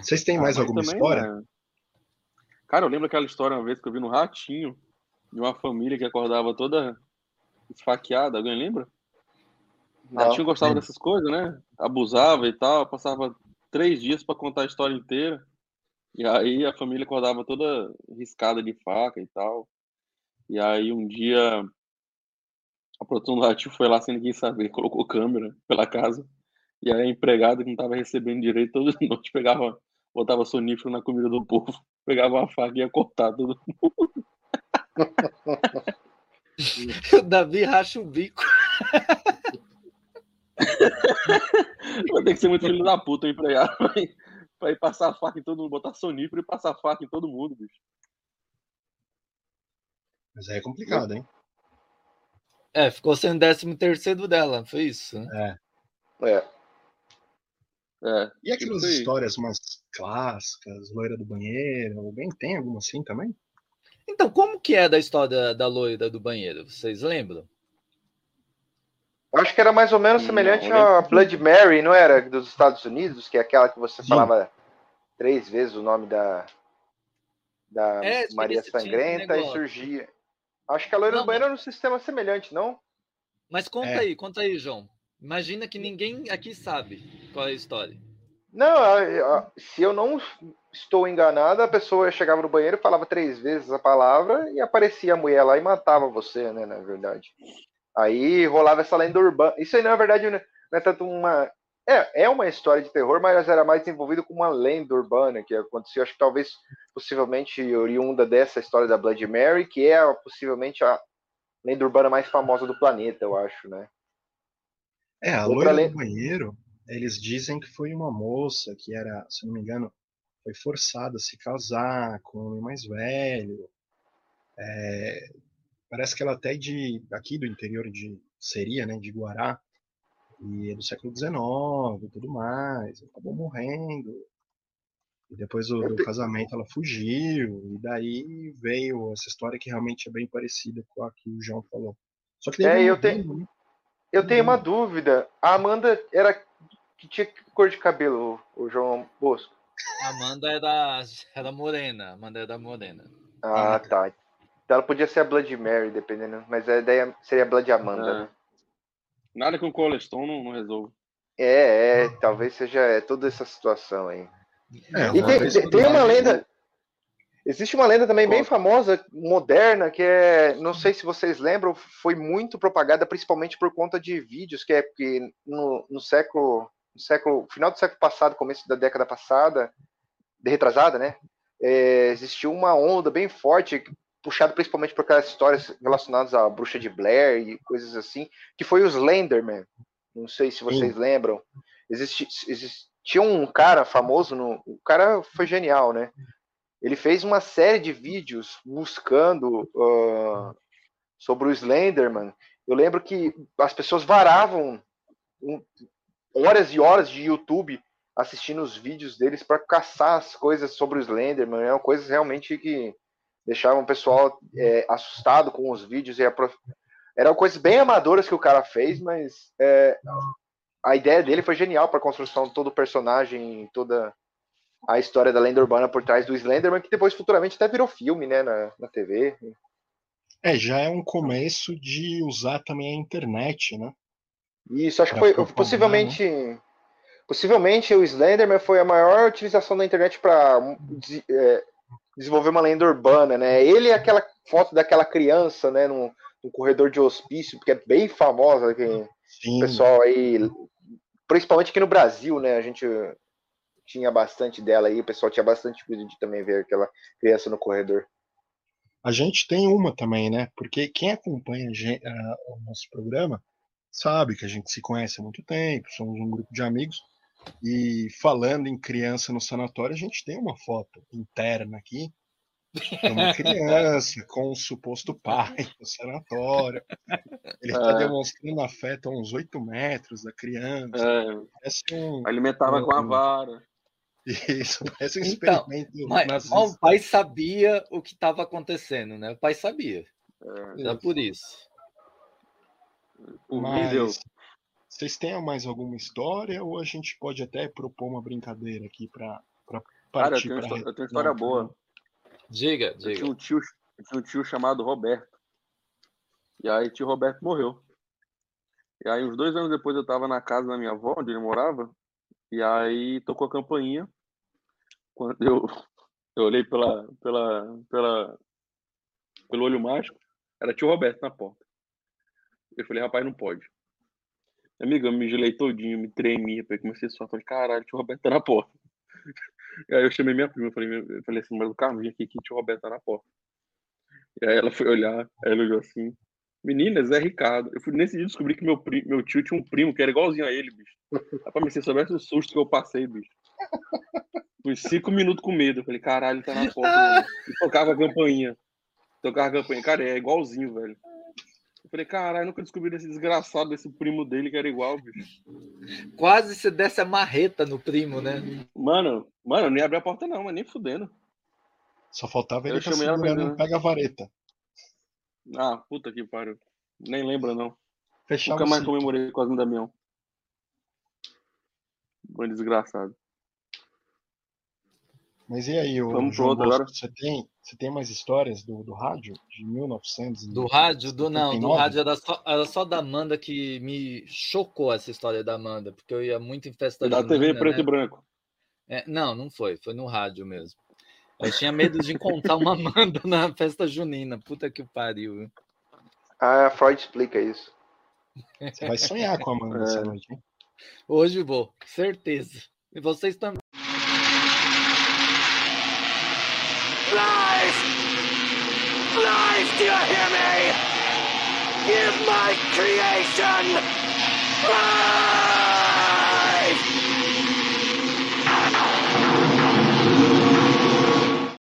Vocês têm mais mas alguma também, história? é. Cara, eu lembro aquela história uma vez que eu vi no Ratinho, de uma família que acordava toda esfaqueada. Alguém lembra? Não. Ratinho gostava dessas coisas, né? Abusava e tal, passava três dias pra contar a história inteira. E aí a família acordava toda riscada de faca e tal. E aí um dia a produção do Ratinho foi lá sem ninguém saber, colocou câmera pela casa. E aí a empregada que não tava recebendo direito toda noite pegava, botava sonífero na comida do povo, pegava uma faca e ia cortar tudo. O Davi racha o bico. Vai ter que ser muito filho da puta o empregado pra ir, pra ir passar a faca em todo mundo, botar sonífero e passar a faca em todo mundo, bicho. Mas aí é complicado, hein? É, ficou sendo décimo terceiro dela, foi isso. né? É. É, E aquelas Isso aí. histórias mais clássicas, loira do banheiro, alguém tem alguma assim também? Então, como que é da história da loira do banheiro? Vocês lembram? Eu Acho que era mais ou menos semelhante lembro. Blood Mary, não era? Dos Estados Unidos, que é aquela que você Sim. falava três vezes o nome da, da É, Maria Sangrenta e surgia. Acho que a loira Não, do banheiro era um sistema semelhante, não? Mas conta É. aí, conta aí, João. Imagina que ninguém aqui sabe qual é a história. Não, se eu não estou enganado, a pessoa chegava no banheiro, falava três vezes a palavra e aparecia a mulher lá e matava você, né, na verdade. Aí rolava essa lenda urbana. Isso aí, na verdade, não é tanto uma. É, é uma história de terror, mas era mais envolvido com uma lenda urbana que aconteceu, acho que talvez, possivelmente, oriunda dessa história da Blood Mary, que é possivelmente a lenda urbana mais famosa do planeta, eu acho, né? É, a loira do banheiro, eles dizem que foi uma moça que era, se não me engano, foi forçada a se casar com um homem mais velho. É, parece que ela até é de aqui do interior de seria, né, de Guará, e é do século XIX e tudo mais. Acabou morrendo. E depois do, do casamento ela fugiu, e daí veio essa história que realmente é bem parecida com a que o João falou. Só que daí É, eu né? Eu tenho uma dúvida. A Amanda era que tinha que cor de cabelo, o João Bosco? A Amanda era, era morena. Amanda era morena. Ah, tá. Então ela podia ser a Blood Mary, dependendo. Mas a ideia seria a Blood Amanda. É. né? Nada com colestone não, não resolve. É, é, talvez seja é, toda essa situação aí. É, E tem, tem- tem uma lenda. Existe uma lenda também bem famosa, moderna, que é, não sei se vocês lembram, foi muito propagada principalmente por conta de vídeos, que é porque no, no século, no século, final do século passado, começo da década passada, de retrasada, né? é, existiu uma onda bem forte, puxada principalmente por aquelas histórias relacionadas à bruxa de Blair e coisas assim, que foi os Slenderman. Não sei se vocês lembram. Existi, existia um cara famoso, no, o cara foi genial, né? Ele fez uma série de vídeos buscando ah, sobre o Slenderman. Eu lembro que as pessoas varavam um- horas e horas de YouTube assistindo os vídeos deles para caçar as coisas sobre o Slenderman. Eram coisas realmente que deixavam o pessoal é, assustado com os vídeos. E apro- Eram coisas bem amadoras que o cara fez, mas é, a ideia dele foi genial para a construção de todo o personagem, toda a história da lenda urbana por trás do Slenderman, que depois futuramente até virou filme, né, na, na TV. É, já é um começo de usar também a internet, né? Isso, acho que foi possivelmente. Né? Possivelmente o Slenderman foi a maior utilização da internet para é, desenvolver uma lenda urbana, né? Ele é aquela foto daquela criança, né, no, no corredor de hospício, que é bem famosa, que o pessoal aí, principalmente aqui no Brasil, né, a gente tinha bastante dela aí, o pessoal tinha bastante cuidado de também ver aquela criança no corredor. A gente tem uma também, né? Porque quem acompanha o nosso programa sabe que a gente se conhece há muito tempo, somos um grupo de amigos. E falando em criança no sanatório, a gente tem uma foto interna aqui de uma criança com um suposto pai no sanatório. Ele está é. demonstrando afeto a uns 8 metros da criança. É. Um, Alimentava um, com a vara. Isso, parece um então, experimento. Mas, o pai sabia o que estava acontecendo, né? O pai sabia. É, Já por isso. Mas, vocês têm mais alguma história ou a gente pode até propor uma brincadeira aqui para Cara, eu tenho, eu tenho uma história boa. Diga, diga. Eu tinha, um tio, eu tinha um tio chamado Roberto. E aí tio Roberto morreu. E aí uns dois anos depois eu tava na casa da minha avó, onde ele morava, e aí tocou a campainha. Quando eu, eu olhei pela, pela, pela, pelo olho mágico, era tio Roberto na porta. Eu falei, rapaz, não pode. Amiga, eu me gelei todinho, me tremi, eu comecei a suar, falei, caralho, tio Roberto tá na porta. Aí eu chamei minha prima, falei, eu falei assim, mas o carro vem aqui que tio Roberto tá na porta. E aí ela foi olhar, ela olhou assim, meninas, é Ricardo. Eu fui nesse dia descobri que meu, meu tio tinha um primo que era igualzinho a ele, bicho. Rapaz, mas se soubesse o susto que eu passei, bicho. Fui cinco minutos com medo. Eu falei, caralho, tá na. E tocava a campainha. Tocava a campainha. Cara, é igualzinho, velho. Eu falei, caralho, nunca descobri esse desgraçado desse primo dele que era igual, bicho. Quase se desse a marreta no primo, né? Mano, mano, nem abri a porta não, mas nem fudendo. Só faltava ele segurando um pega-vareta. Ah, puta que pariu. Nem lembra, não. Fechava Nunca mais comemorei com a Damião. Bom desgraçado. Mas e aí, o Vamos João Bosco, agora? Você tem, você tem mais histórias do, do rádio de 1900? Do rádio? Do não, do rádio era só, era só da Amanda que me chocou essa história da Amanda, porque eu ia muito em festa da TV preto né? e branco. É, não, não foi, foi no rádio mesmo. Eu tinha medo de encontrar uma Amanda na festa junina. Puta que pariu. Ah, Freud explica isso. Você vai sonhar com a Amanda é. essa noite, hein? Hoje vou, certeza. E vocês também. Life! Life, do you hear me? Give my creation life!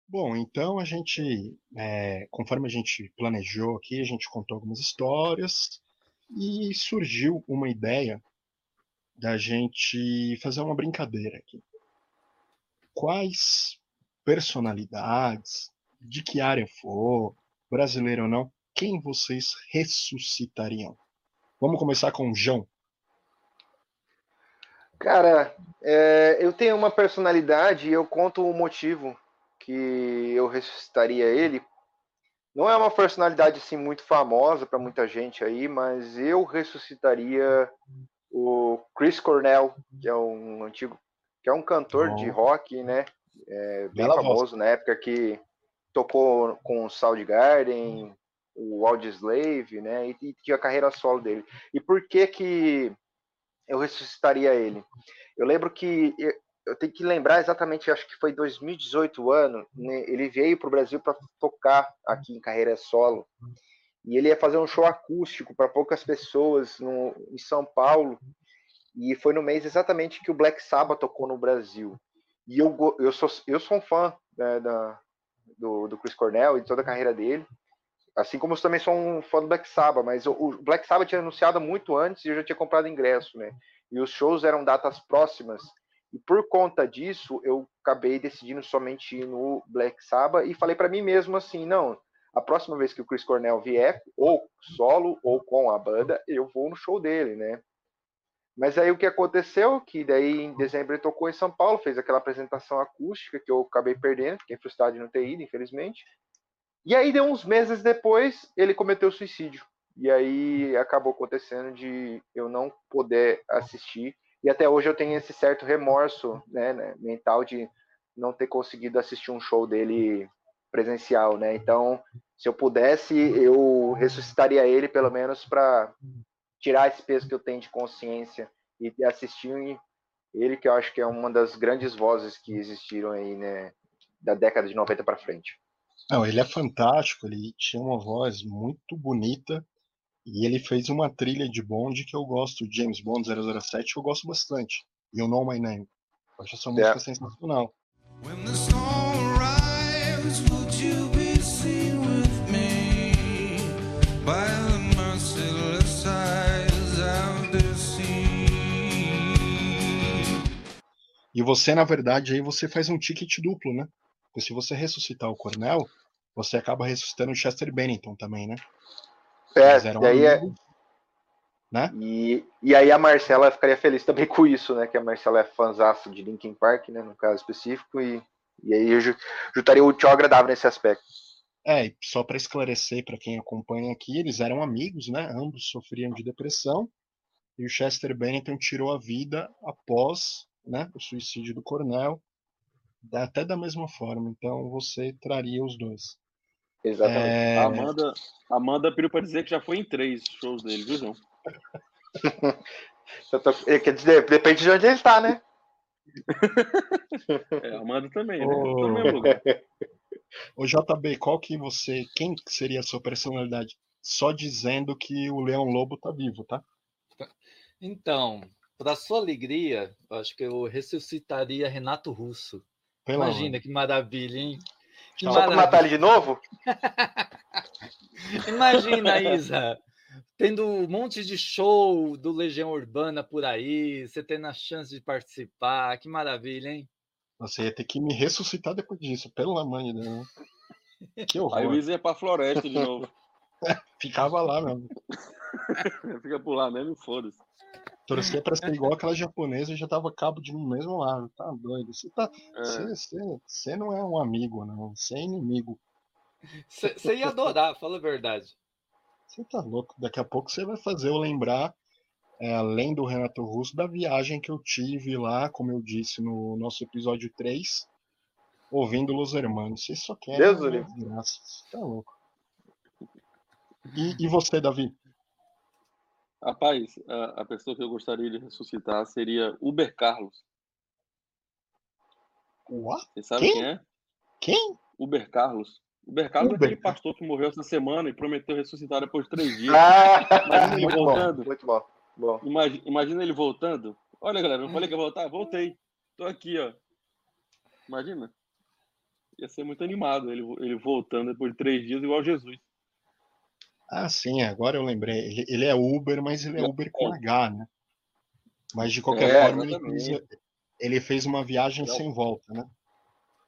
Bom, então a gente, é, conforme a gente planejou aqui, a gente contou algumas histórias e surgiu uma ideia da gente fazer uma brincadeira aqui. Quais personalidades, de que área for, brasileiro ou não, quem vocês ressuscitariam? Vamos começar com o João. Cara, é, eu tenho uma personalidade e eu conto o motivo que eu ressuscitaria ele. Não é uma personalidade assim muito famosa para muita gente aí, mas eu ressuscitaria o Chris Cornell, que é um antigo, que é um cantor de rock, né? É, bem Bela famoso voz. na época que tocou com o Soundgarden, o Audioslave, né? E, e tinha a carreira solo dele. E por que que eu ressuscitaria ele? Eu lembro que eu tenho que lembrar exatamente, acho que foi 2018 ano, né, ele veio para o Brasil para tocar aqui em carreira solo. E ele ia fazer um show acústico para poucas pessoas no, em São Paulo. E foi no mês exatamente que o Black Sabbath tocou no Brasil. E eu, eu, sou, eu sou um fã né, da, do, do Chris Cornell e toda a carreira dele. Assim como eu também sou um fã do Black Sabbath, mas o, o Black Sabbath tinha anunciado muito antes e eu já tinha comprado ingresso, né? E os shows eram datas próximas. E por conta disso, eu acabei decidindo somente ir no Black Sabbath e falei para mim mesmo assim, não, a próxima vez que o Chris Cornell vier, ou solo ou com a banda, eu vou no show dele, né? Mas aí o que aconteceu, que daí em dezembro ele tocou em São Paulo, fez aquela apresentação acústica que eu acabei perdendo, fiquei frustrado de não ter ido, infelizmente. E aí, deu uns meses depois, ele cometeu suicídio. E aí acabou acontecendo de eu não poder assistir. E até hoje eu tenho esse certo remorso né, né, mental de não ter conseguido assistir um show dele presencial, né? Então, se eu pudesse, eu ressuscitaria ele pelo menos para tirar esse peso que eu tenho de consciência e assistir ele, que eu acho que é uma das grandes vozes que existiram aí, né, da década de 90 para frente. Não, ele é fantástico, ele tinha uma voz muito bonita e ele fez uma trilha de Bond que eu gosto, James Bond 007, eu gosto bastante. E o Know My Name. Eu acho essa música é. sensacional. When the storm arrives, would you E você, na verdade, aí você faz um ticket duplo, né? Porque se você ressuscitar o Cornell, você acaba ressuscitando o Chester Bennington também, né? É, e aí é... Né? E, e aí a Marcela ficaria feliz também com isso, né? Que a Marcela é fãzaço de Linkin Park, né? No caso específico, e, e aí eu juntaria o útil agradável nesse aspecto. É, e só para esclarecer para quem acompanha aqui, eles eram amigos, né? Ambos sofriam de depressão e o Chester Bennington tirou a vida após né, o suicídio do Cornell até da mesma forma. Então você traria os dois. Exatamente. É... A Amanda, Amanda pediu para dizer que já foi em três shows dele, viu, João? tô... Quer dizer, depende de onde ele está, né? é, Amanda também, né? Ô... Ô JB, qual que você. Quem seria a sua personalidade? Só dizendo que o Leão Lobo tá vivo, tá? Então, para sua alegria, acho que eu ressuscitaria Renato Russo. Pela Imagina mãe. que maravilha, hein? Que Só maravilha. matar ele de novo? Imagina, Isa, tendo um monte de show do Legião Urbana por aí, você tendo a chance de participar, que maravilha, hein? Você ia ter que me ressuscitar depois disso, pelo amor de Deus. Que horror. Aí o Isa ia pra floresta de novo. Ficava lá mesmo. Fica por lá mesmo e foda-se. Torcia pra ser igual aquela japonesa e já tava cabo de um mesmo lado. Tá doido. Você, tá, é. você, você, você não é um amigo, não. Você é inimigo. Você ia adorar, fala a verdade. Você tá louco. Daqui a pouco você vai fazer eu lembrar, é, além do Renato Russo, da viagem que eu tive lá, como eu disse no nosso episódio 3, ouvindo Los Hermanos. Você só quer. Deus Você tá louco. E, e você, Davi? Rapaz, a, a pessoa que eu gostaria de ressuscitar seria Uber Carlos. What? Você sabe quem? quem é? Quem? Uber Carlos. Uber Carlos Uber. é aquele pastor que morreu essa semana e prometeu ressuscitar depois de três dias. Ah, imagina ele voltando. Bom, muito bom. bom. Imagina, imagina, ele voltando. Olha, galera, não falei que ia voltar? Voltei. Tô aqui, ó. Imagina. Ia ser muito animado ele, ele voltando depois de três dias, igual Jesus. Ah, sim, agora eu lembrei. Ele, ele é Uber, mas ele é Uber com H, né? Mas de qualquer é, forma, ele fez, ele fez, uma viagem é sem volta, né?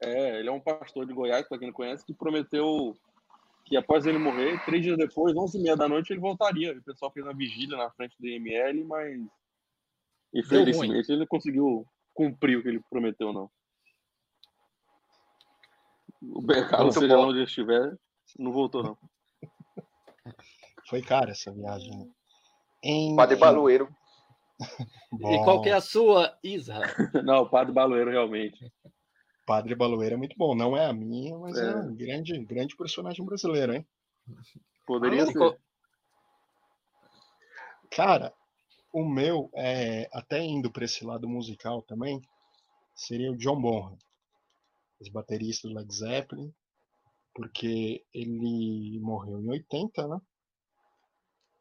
É, ele é um pastor de Goiás, para quem não conhece, que prometeu que após ele morrer, três dias depois, onze e meia da noite, ele voltaria. O pessoal fez uma vigília na frente do IML, mas infelizmente ele não conseguiu cumprir o que ele prometeu, não. O Bercalo, seja lá onde estiver, não voltou, não. Foi cara essa viagem. Né? Em, Padre Baloeiro. e qual que é a sua, Isa? Não, Padre Baloeiro, realmente. Padre Baloeiro é muito bom. Não é a minha, mas é, é um grande, grande personagem brasileiro, hein? Poderia ser. Cara, o meu, é, até indo para esse lado musical também, seria o John Bonham, esse baterista do Led Zeppelin, porque ele morreu em 80, né?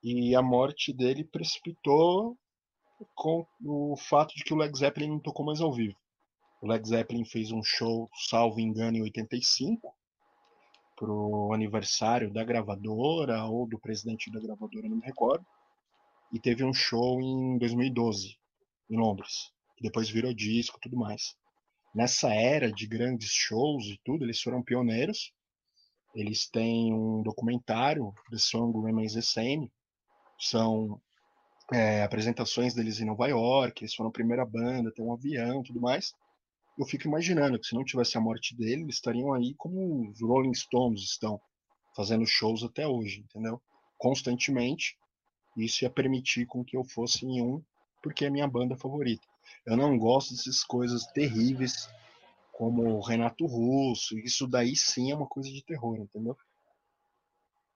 E a morte dele precipitou com o fato de que o Led Zeppelin não tocou mais ao vivo. O Led Zeppelin fez um show, salvo engano, em 85, pro aniversário da gravadora ou do presidente da gravadora, não me recordo. E teve um show em 2012, em Londres. Que depois virou disco e tudo mais. Nessa era de grandes shows e tudo, eles foram pioneiros. Eles têm um documentário, The Song Remains the Same, são é, apresentações deles em Nova York, eles foram a primeira banda, tem um avião tudo mais. Eu fico imaginando que se não tivesse a morte dele, eles estariam aí como os Rolling Stones estão, fazendo shows até hoje, entendeu? Constantemente. Isso ia permitir com que eu fosse em um, porque é minha banda favorita. Eu não gosto dessas coisas terríveis como o Renato Russo. Isso daí sim é uma coisa de terror, entendeu?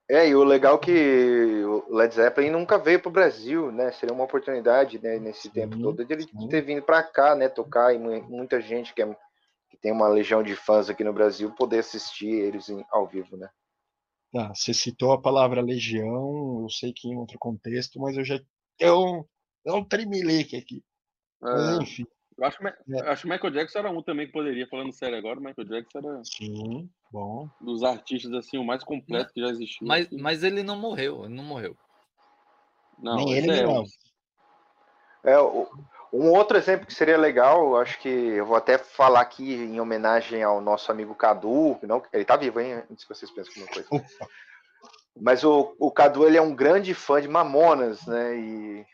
É, e o legal é que o Led Zeppelin nunca veio para o Brasil, né? Seria uma oportunidade, né, nesse sim, tempo todo, de ele sim. ter vindo para cá, né, tocar, e muita gente que, é, que, tem uma legião de fãs aqui no Brasil poder assistir eles em, ao vivo, né? Tá, você citou a palavra legião, eu sei que em outro contexto, mas eu já. É um, é um tremelique aqui. É, enfim. Eu acho, é. acho que Michael Jackson era um também que poderia, falando sério agora, Michael Jackson era. Sim, bom. Dos artistas, assim, o mais completo que já existiu. Mas, assim. mas ele não morreu, ele não morreu. Não, Nem ele, é, não. É, um outro exemplo que seria legal, acho que eu vou até falar aqui em homenagem ao nosso amigo Cadu, não, ele tá vivo, hein? Antes que vocês pensem alguma coisa. Mas o, o Cadu ele é um grande fã de Mamonas, né? E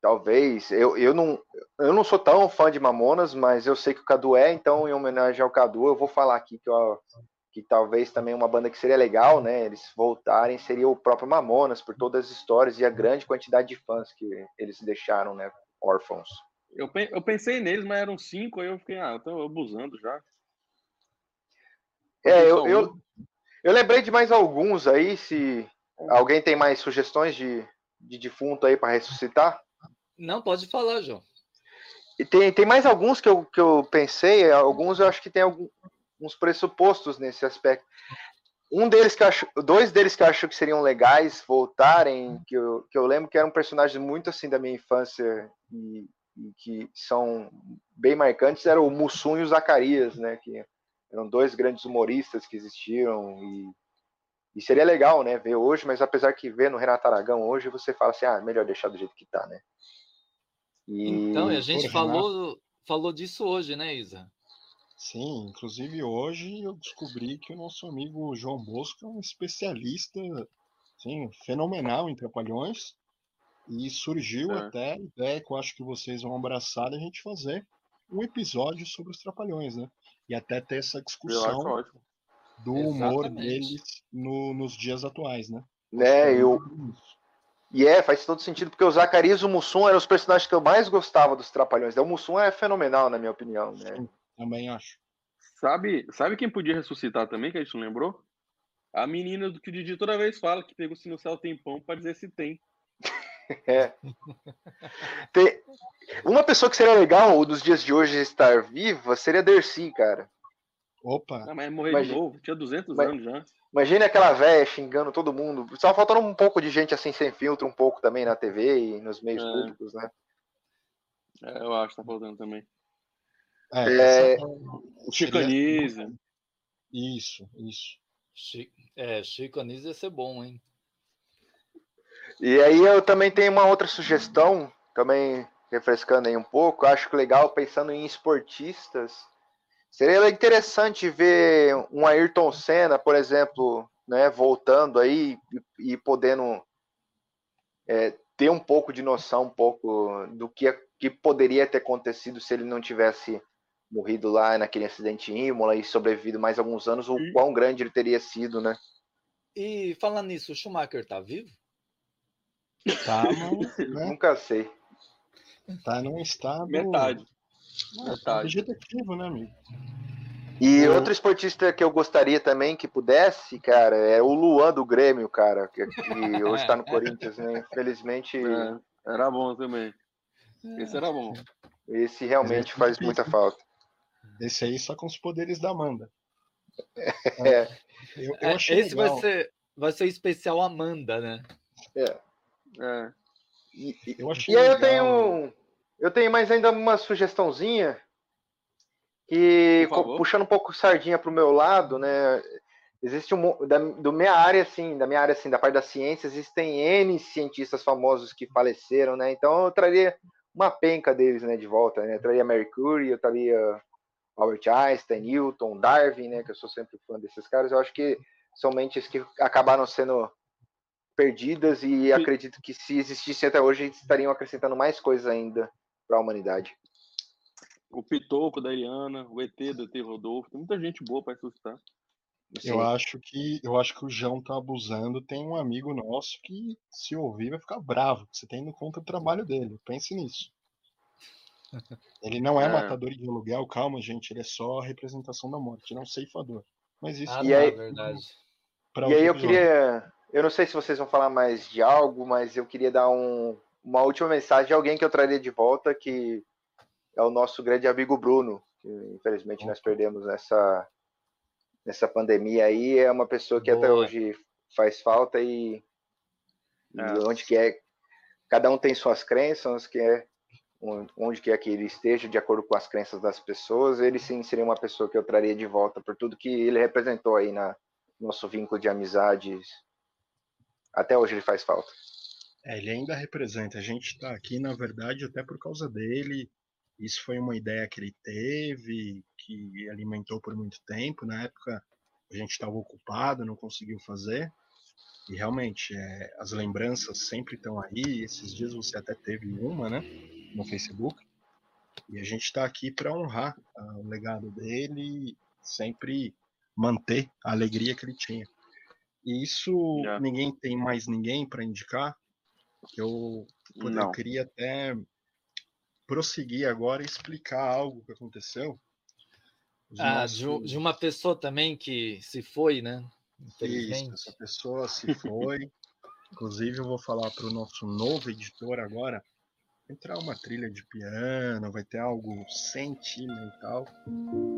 Talvez. Eu, eu, não, eu não sou tão fã de Mamonas, mas eu sei que o Cadu é, então, em homenagem ao Cadu, eu vou falar aqui que, que talvez também uma banda que seria legal, né? Eles voltarem, seria o próprio Mamonas, por todas as histórias e a grande quantidade de fãs que eles deixaram, né? Órfãos. Eu, eu pensei neles, mas eram cinco, aí eu fiquei, ah, eu tô abusando já. É, eu, eu, eu lembrei de mais alguns aí, se alguém tem mais sugestões de, de defunto aí para ressuscitar. Não, pode falar, João. E tem, tem mais alguns que eu, que eu pensei, alguns eu acho que tem alguns pressupostos nesse aspecto. Um deles que acho, dois deles que eu acho que seriam legais voltarem, que eu, que eu lembro que eram personagens muito assim da minha infância e, e que são bem marcantes, era o Mussum e o Zacarias, né? Que eram dois grandes humoristas que existiram e, e seria legal, né? Ver hoje, mas apesar que ver no Renato Aragão hoje, você fala assim, ah, melhor deixar do jeito que tá, né? E, então, a gente falou, falou disso hoje, né, Isa? Sim, inclusive hoje eu descobri que o nosso amigo João Bosco é um especialista sim, fenomenal em trapalhões. E surgiu é. até a ideia que eu acho que vocês vão abraçar da gente fazer um episódio sobre os trapalhões, né? E até ter essa discussão do humor Exatamente. deles no, nos dias atuais, né? Né, eu, e é, faz todo sentido, porque o Zacarias e o Mussum eram os personagens que eu mais gostava dos Trapalhões. O Mussum é fenomenal, na minha opinião. Né? Sim, também acho. Sabe, sabe quem podia ressuscitar também, que a gente não lembrou? A menina do que o Didi toda vez fala, que pegou se no céu tem pão pra dizer se tem. É. Tem... Uma pessoa que seria legal nos dias de hoje estar viva seria Dercy, cara. Opa! Não, mas morreu Imagina... de novo, tinha 200 mas... anos já. Imagina aquela velha xingando todo mundo. Só faltando um pouco de gente assim sem filtro, um pouco também na TV e nos meios é. públicos, né? É, eu acho que tá faltando também. É, é... O Chicanismo. Isso, isso. É, Chicanismo ia ser bom, hein? E aí eu também tenho uma outra sugestão, também refrescando aí um pouco. Acho que legal, pensando em esportistas Seria interessante ver um Ayrton Senna, por exemplo, né, voltando aí e, e podendo é, ter um pouco de noção, um pouco do que, que poderia ter acontecido se ele não tivesse morrido lá naquele acidente em Imola e sobrevivido mais alguns anos, o quão grande ele teria sido, né? E falando nisso, o Schumacher tá vivo? Tá, mas, né? Nunca sei. Tá num estado. Metade. Vegetativo, né, amigo? E o... outro esportista que eu gostaria também que pudesse, cara, é o Luan do Grêmio, cara, que, que hoje está no Corinthians, né? Infelizmente. É, era bom também. Esse era bom. Esse realmente faz muita falta. Esse aí só com os poderes da Amanda. É. Eu, eu é, Esse legal. vai ser, vai ser especial Amanda, né? É. é. E, e, e aí eu tenho eu tenho mais ainda uma sugestãozinha que puxando um pouco sardinha para o meu lado, né? Existe um da, do minha área assim, da minha área assim, da parte da ciência, existem N cientistas famosos que faleceram, né? Então eu traria uma penca deles, né, de volta, né? Eu traria Mary Curie, eu traria Albert Einstein, Newton, Darwin, né, que eu sou sempre fã desses caras. Eu acho que são mentes que acabaram sendo perdidas e acredito que se existissem até hoje, estariam acrescentando mais coisas ainda para a humanidade. O Pitoco da Eliana, o ET do ET Rodolfo, tem muita gente boa para ressuscitar. Eu acho que eu acho que o João tá abusando. Tem um amigo nosso que, se ouvir, vai ficar bravo. Você tá indo contra o trabalho dele. Pense nisso. Ele não é, É. matador de aluguel, calma, gente. Ele é só a representação da morte, é um ceifador. Mas isso Ah, E tá, aí- verdade. E aí eu queria. Eu não sei se vocês vão falar mais de algo, mas eu queria dar um- uma última mensagem de alguém que eu traria de volta, que é o nosso grande amigo Bruno, que infelizmente nós perdemos nessa, nessa pandemia aí. É uma pessoa que até Boa. hoje faz falta e, e É. onde quer. Cada um tem suas crenças, que é onde quer que ele esteja, de acordo com as crenças das pessoas, ele sim seria uma pessoa que eu traria de volta por tudo que ele representou aí na nosso vínculo de amizades. Até hoje ele faz falta. É, ele ainda representa. A gente tá aqui, na verdade, até por causa dele. Isso foi uma ideia que ele teve, que alimentou por muito tempo. Na época, a gente estava ocupado, não conseguiu fazer. E realmente, é, as lembranças sempre estão aí. Esses dias você até teve uma, né? No Facebook. E a gente está aqui para honrar ah, o legado dele, sempre manter a alegria que ele tinha. E isso Já. ninguém tem mais ninguém para indicar. Eu, eu queria até prosseguir agora e explicar algo que aconteceu. Ah, nossos- de, um- de uma pessoa também que se foi, né? Isso, Infelizmente. essa pessoa se foi. Inclusive, eu vou falar para o nosso novo editor agora. Entrar uma trilha de piano, vai ter algo sentimental,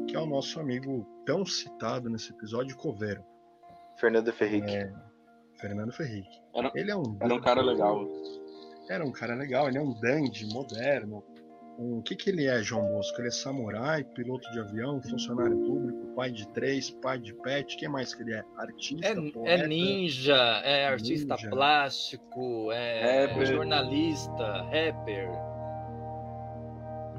que é o nosso amigo tão citado nesse episódio, Coveiro, Fernando Ferrique. Fernando Ferrique. Era- Ele é um Era um cara legal. Era um cara legal, ele é um dandy moderno. Um, o que, que ele é, João Bosco? Ele é samurai, piloto de avião, funcionário público, pai de três, pai de pet. Quem mais que ele é? Artista, É, poeta. é ninja, é artista Ninja. plástico, é Rapper. jornalista, rapper.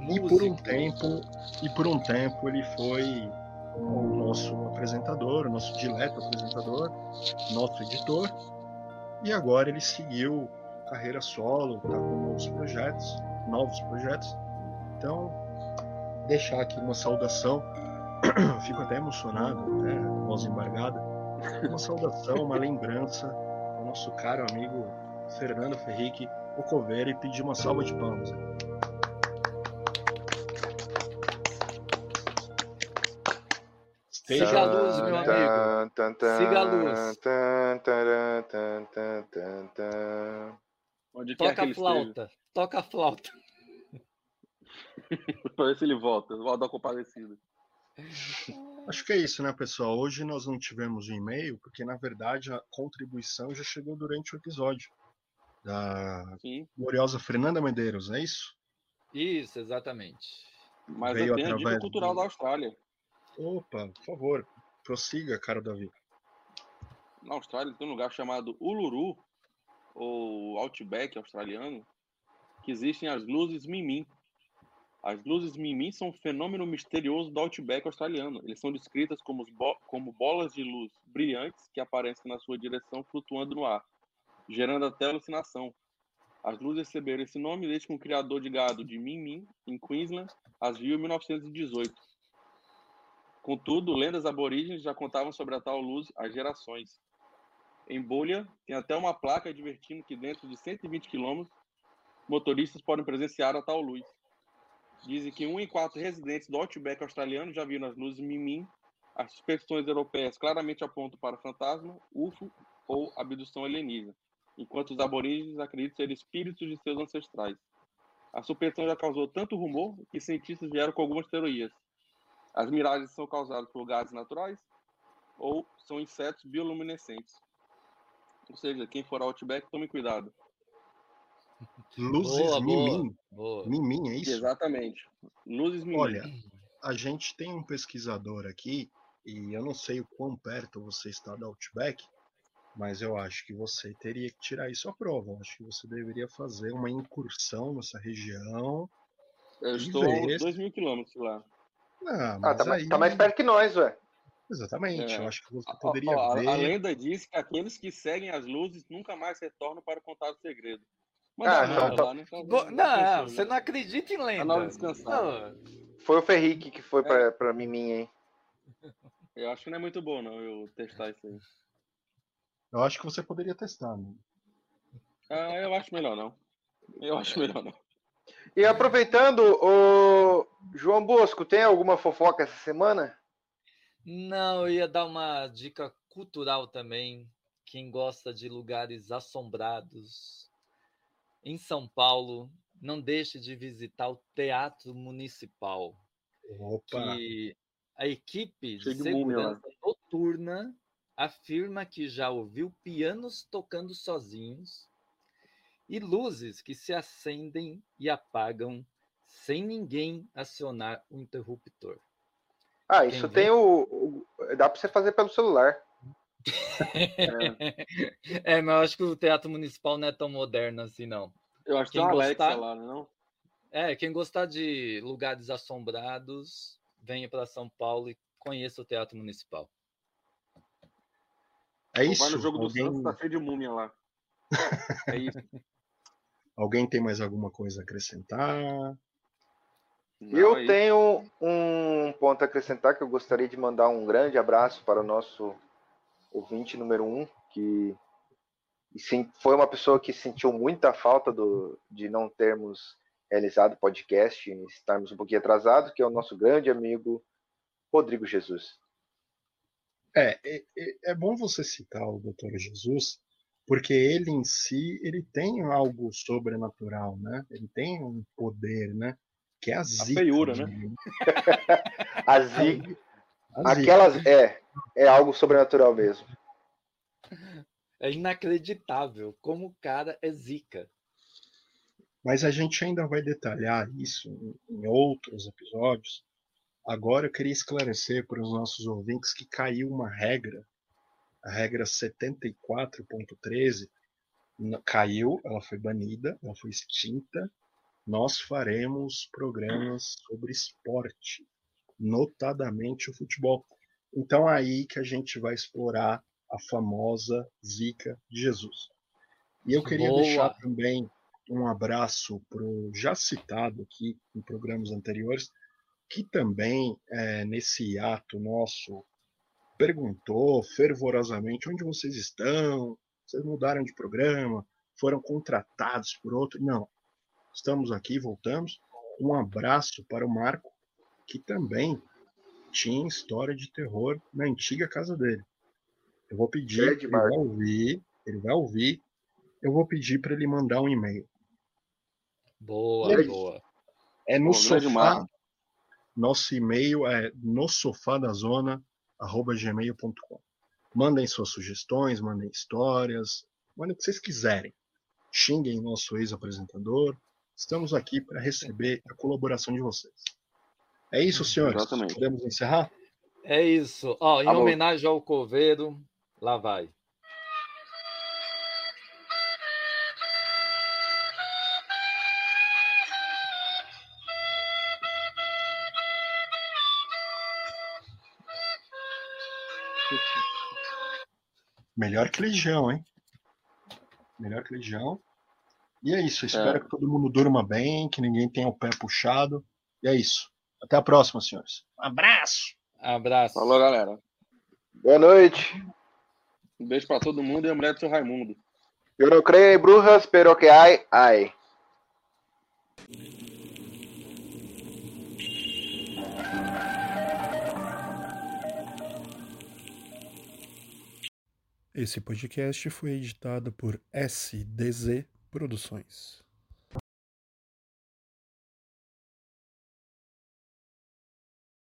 E por um tempo, e por um tempo ele foi o nosso apresentador, o nosso dileto apresentador, nosso editor. E agora ele seguiu carreira solo, tá com novos projetos, novos projetos. Então, deixar aqui uma saudação. Fico até emocionado, até voz embargada. Uma saudação, uma lembrança ao nosso caro amigo Fernando Ferrique, o Coveiro, e pedir uma salva de palmas. Siga a luz, meu amigo. Siga a luz. Onde que Toca a flauta, toca a flauta. Pra ver se ele volta. Volta da compadecida. Acho que é isso, né, pessoal? Hoje nós não tivemos um e-mail, porque na verdade a contribuição já chegou durante o episódio da Sim. gloriosa Fernanda Medeiros, é isso? Isso, exatamente. Mas Veio eu tenho a dica cultural do- da Austrália. Opa, por favor, prossiga, cara Davi. Na Austrália tem um lugar chamado Uluru, ou Outback australiano, que existem as luzes Mimim. As luzes Mimim são um fenômeno misterioso do Outback australiano. Eles são descritas como, bo- como bolas de luz brilhantes que aparecem na sua direção flutuando no ar, gerando até alucinação. As luzes receberam esse nome desde que um criador de gado de Mimim, em Queensland, as viu em 1918. Contudo, lendas aborígenes já contavam sobre a tal luz há gerações. Em Bolha, tem até uma placa advertindo que dentro de 120 km, motoristas podem presenciar a tal luz. Dizem que um em quatro residentes do Outback australiano já viram as luzes Mimim. As suspeições europeias claramente apontam para fantasma, UFO ou abdução alienígena, enquanto os aborígenes acreditam ser espíritos de seus ancestrais. A suspeição já causou tanto rumor que cientistas vieram com algumas teorias. As miragens são causadas por gases naturais ou são insetos bioluminescentes. Ou seja, quem for ao Outback, tome cuidado. Luzes Boa. Mimim. Boa. Mimim, é isso? Exatamente. Luzes Mimim. Olha, a gente tem um pesquisador aqui, e eu não sei o quão perto você está da Outback, mas eu acho que você teria que tirar isso à prova. Eu acho que você deveria fazer uma incursão nessa região. eu estou a uns ver. 2 mil quilômetros lá. Não, Ah, mas tá, mais- aí... tá mais perto que nós, ué. Exatamente, É. eu acho que você poderia a, a ver. lenda diz que aqueles que seguem as luzes nunca mais retornam para contar o segredo. Ah, Manda então merda tá- lá, né? Então, Não, pensou, você não acredita em Tá lenda. Não, Foi o Ferrique que foi É. pra, pra mim, hein? Eu acho que não é muito bom, não, eu testar isso aí. Eu acho que você poderia testar. Né? Ah, eu acho melhor não. Eu acho melhor não. E aproveitando, o João Bosco, tem alguma fofoca essa semana? Não, eu ia dar uma dica cultural também. Quem gosta de lugares assombrados em São Paulo, não deixe de visitar o Teatro Municipal, Opa, que a equipe de segurança noturna afirma que já ouviu pianos tocando sozinhos e luzes que se acendem e apagam sem ninguém acionar o interruptor. Ah, isso tem o, o- Dá pra você fazer pelo celular. É, mas eu acho que o Teatro Municipal não é tão moderno assim, não. Eu acho que Quem tem uma Alexa gostar- lá, não? É, quem gostar de lugares assombrados, venha para São Paulo e conheça o Teatro Municipal. é isso. Vai no jogo do Alguém, Santos, tá cheio de múmia lá. É isso. Alguém tem mais alguma coisa a acrescentar? Não, eu é isso. tenho um ponto a acrescentar que eu gostaria de mandar um grande abraço para o nosso ouvinte número um, que sim, foi uma pessoa que sentiu muita falta do, de não termos realizado o podcast e estarmos um pouquinho atrasados, que é o nosso grande amigo Rodrigo Jesus. É, é, é- é bom você citar o Doutor Jesus, porque ele em si, ele tem algo sobrenatural, né? Ele tem um poder, né? Que é a zica. feiura, né? A zica, A zica. aquelas é, é algo sobrenatural mesmo. É inacreditável como o cara é zica. Mas a gente ainda vai detalhar isso em outros episódios. Agora eu queria esclarecer para os nossos ouvintes que caiu uma regra, a regra 74.13, n- caiu, ela foi banida, ela foi extinta. Nós faremos programas sobre esporte, notadamente o futebol. Então é aí que a gente vai explorar a famosa zica de Jesus. E eu queria Boa. deixar também um abraço para o já citado aqui em programas anteriores, que também, é, nesse ato nosso, perguntou fervorosamente onde vocês estão, vocês mudaram de programa, foram contratados por outro. Não, estamos aqui, voltamos. Um abraço para o Marco, que também tinha história de terror na antiga casa dele. Eu vou pedir, Grande ele vai ouvir, ele vai ouvir. Eu vou pedir para ele mandar um e-mail. Boa, aí? boa. É no grande sofá. Nosso e-mail é no sofá da zona gmail.com. Mandem suas sugestões, mandem histórias, mandem o que vocês quiserem. Xinguem nosso ex-apresentador. Estamos aqui para receber a colaboração de vocês. É isso, senhores. Exatamente. Podemos encerrar? É isso. Ó, em Alô. homenagem ao coveiro, lá vai. Melhor que Legião, hein? Melhor que Legião. E é isso. Espero É. que todo mundo durma bem, que ninguém tenha o pé puxado. E é isso. Até a próxima, senhores. Um abraço! Abraço. Falou, galera. Boa noite. Um beijo pra todo mundo e a mulher do seu Raimundo. Eu não creio em brujas, pero que hay, hay. Esse podcast foi editado por SDZ Produções.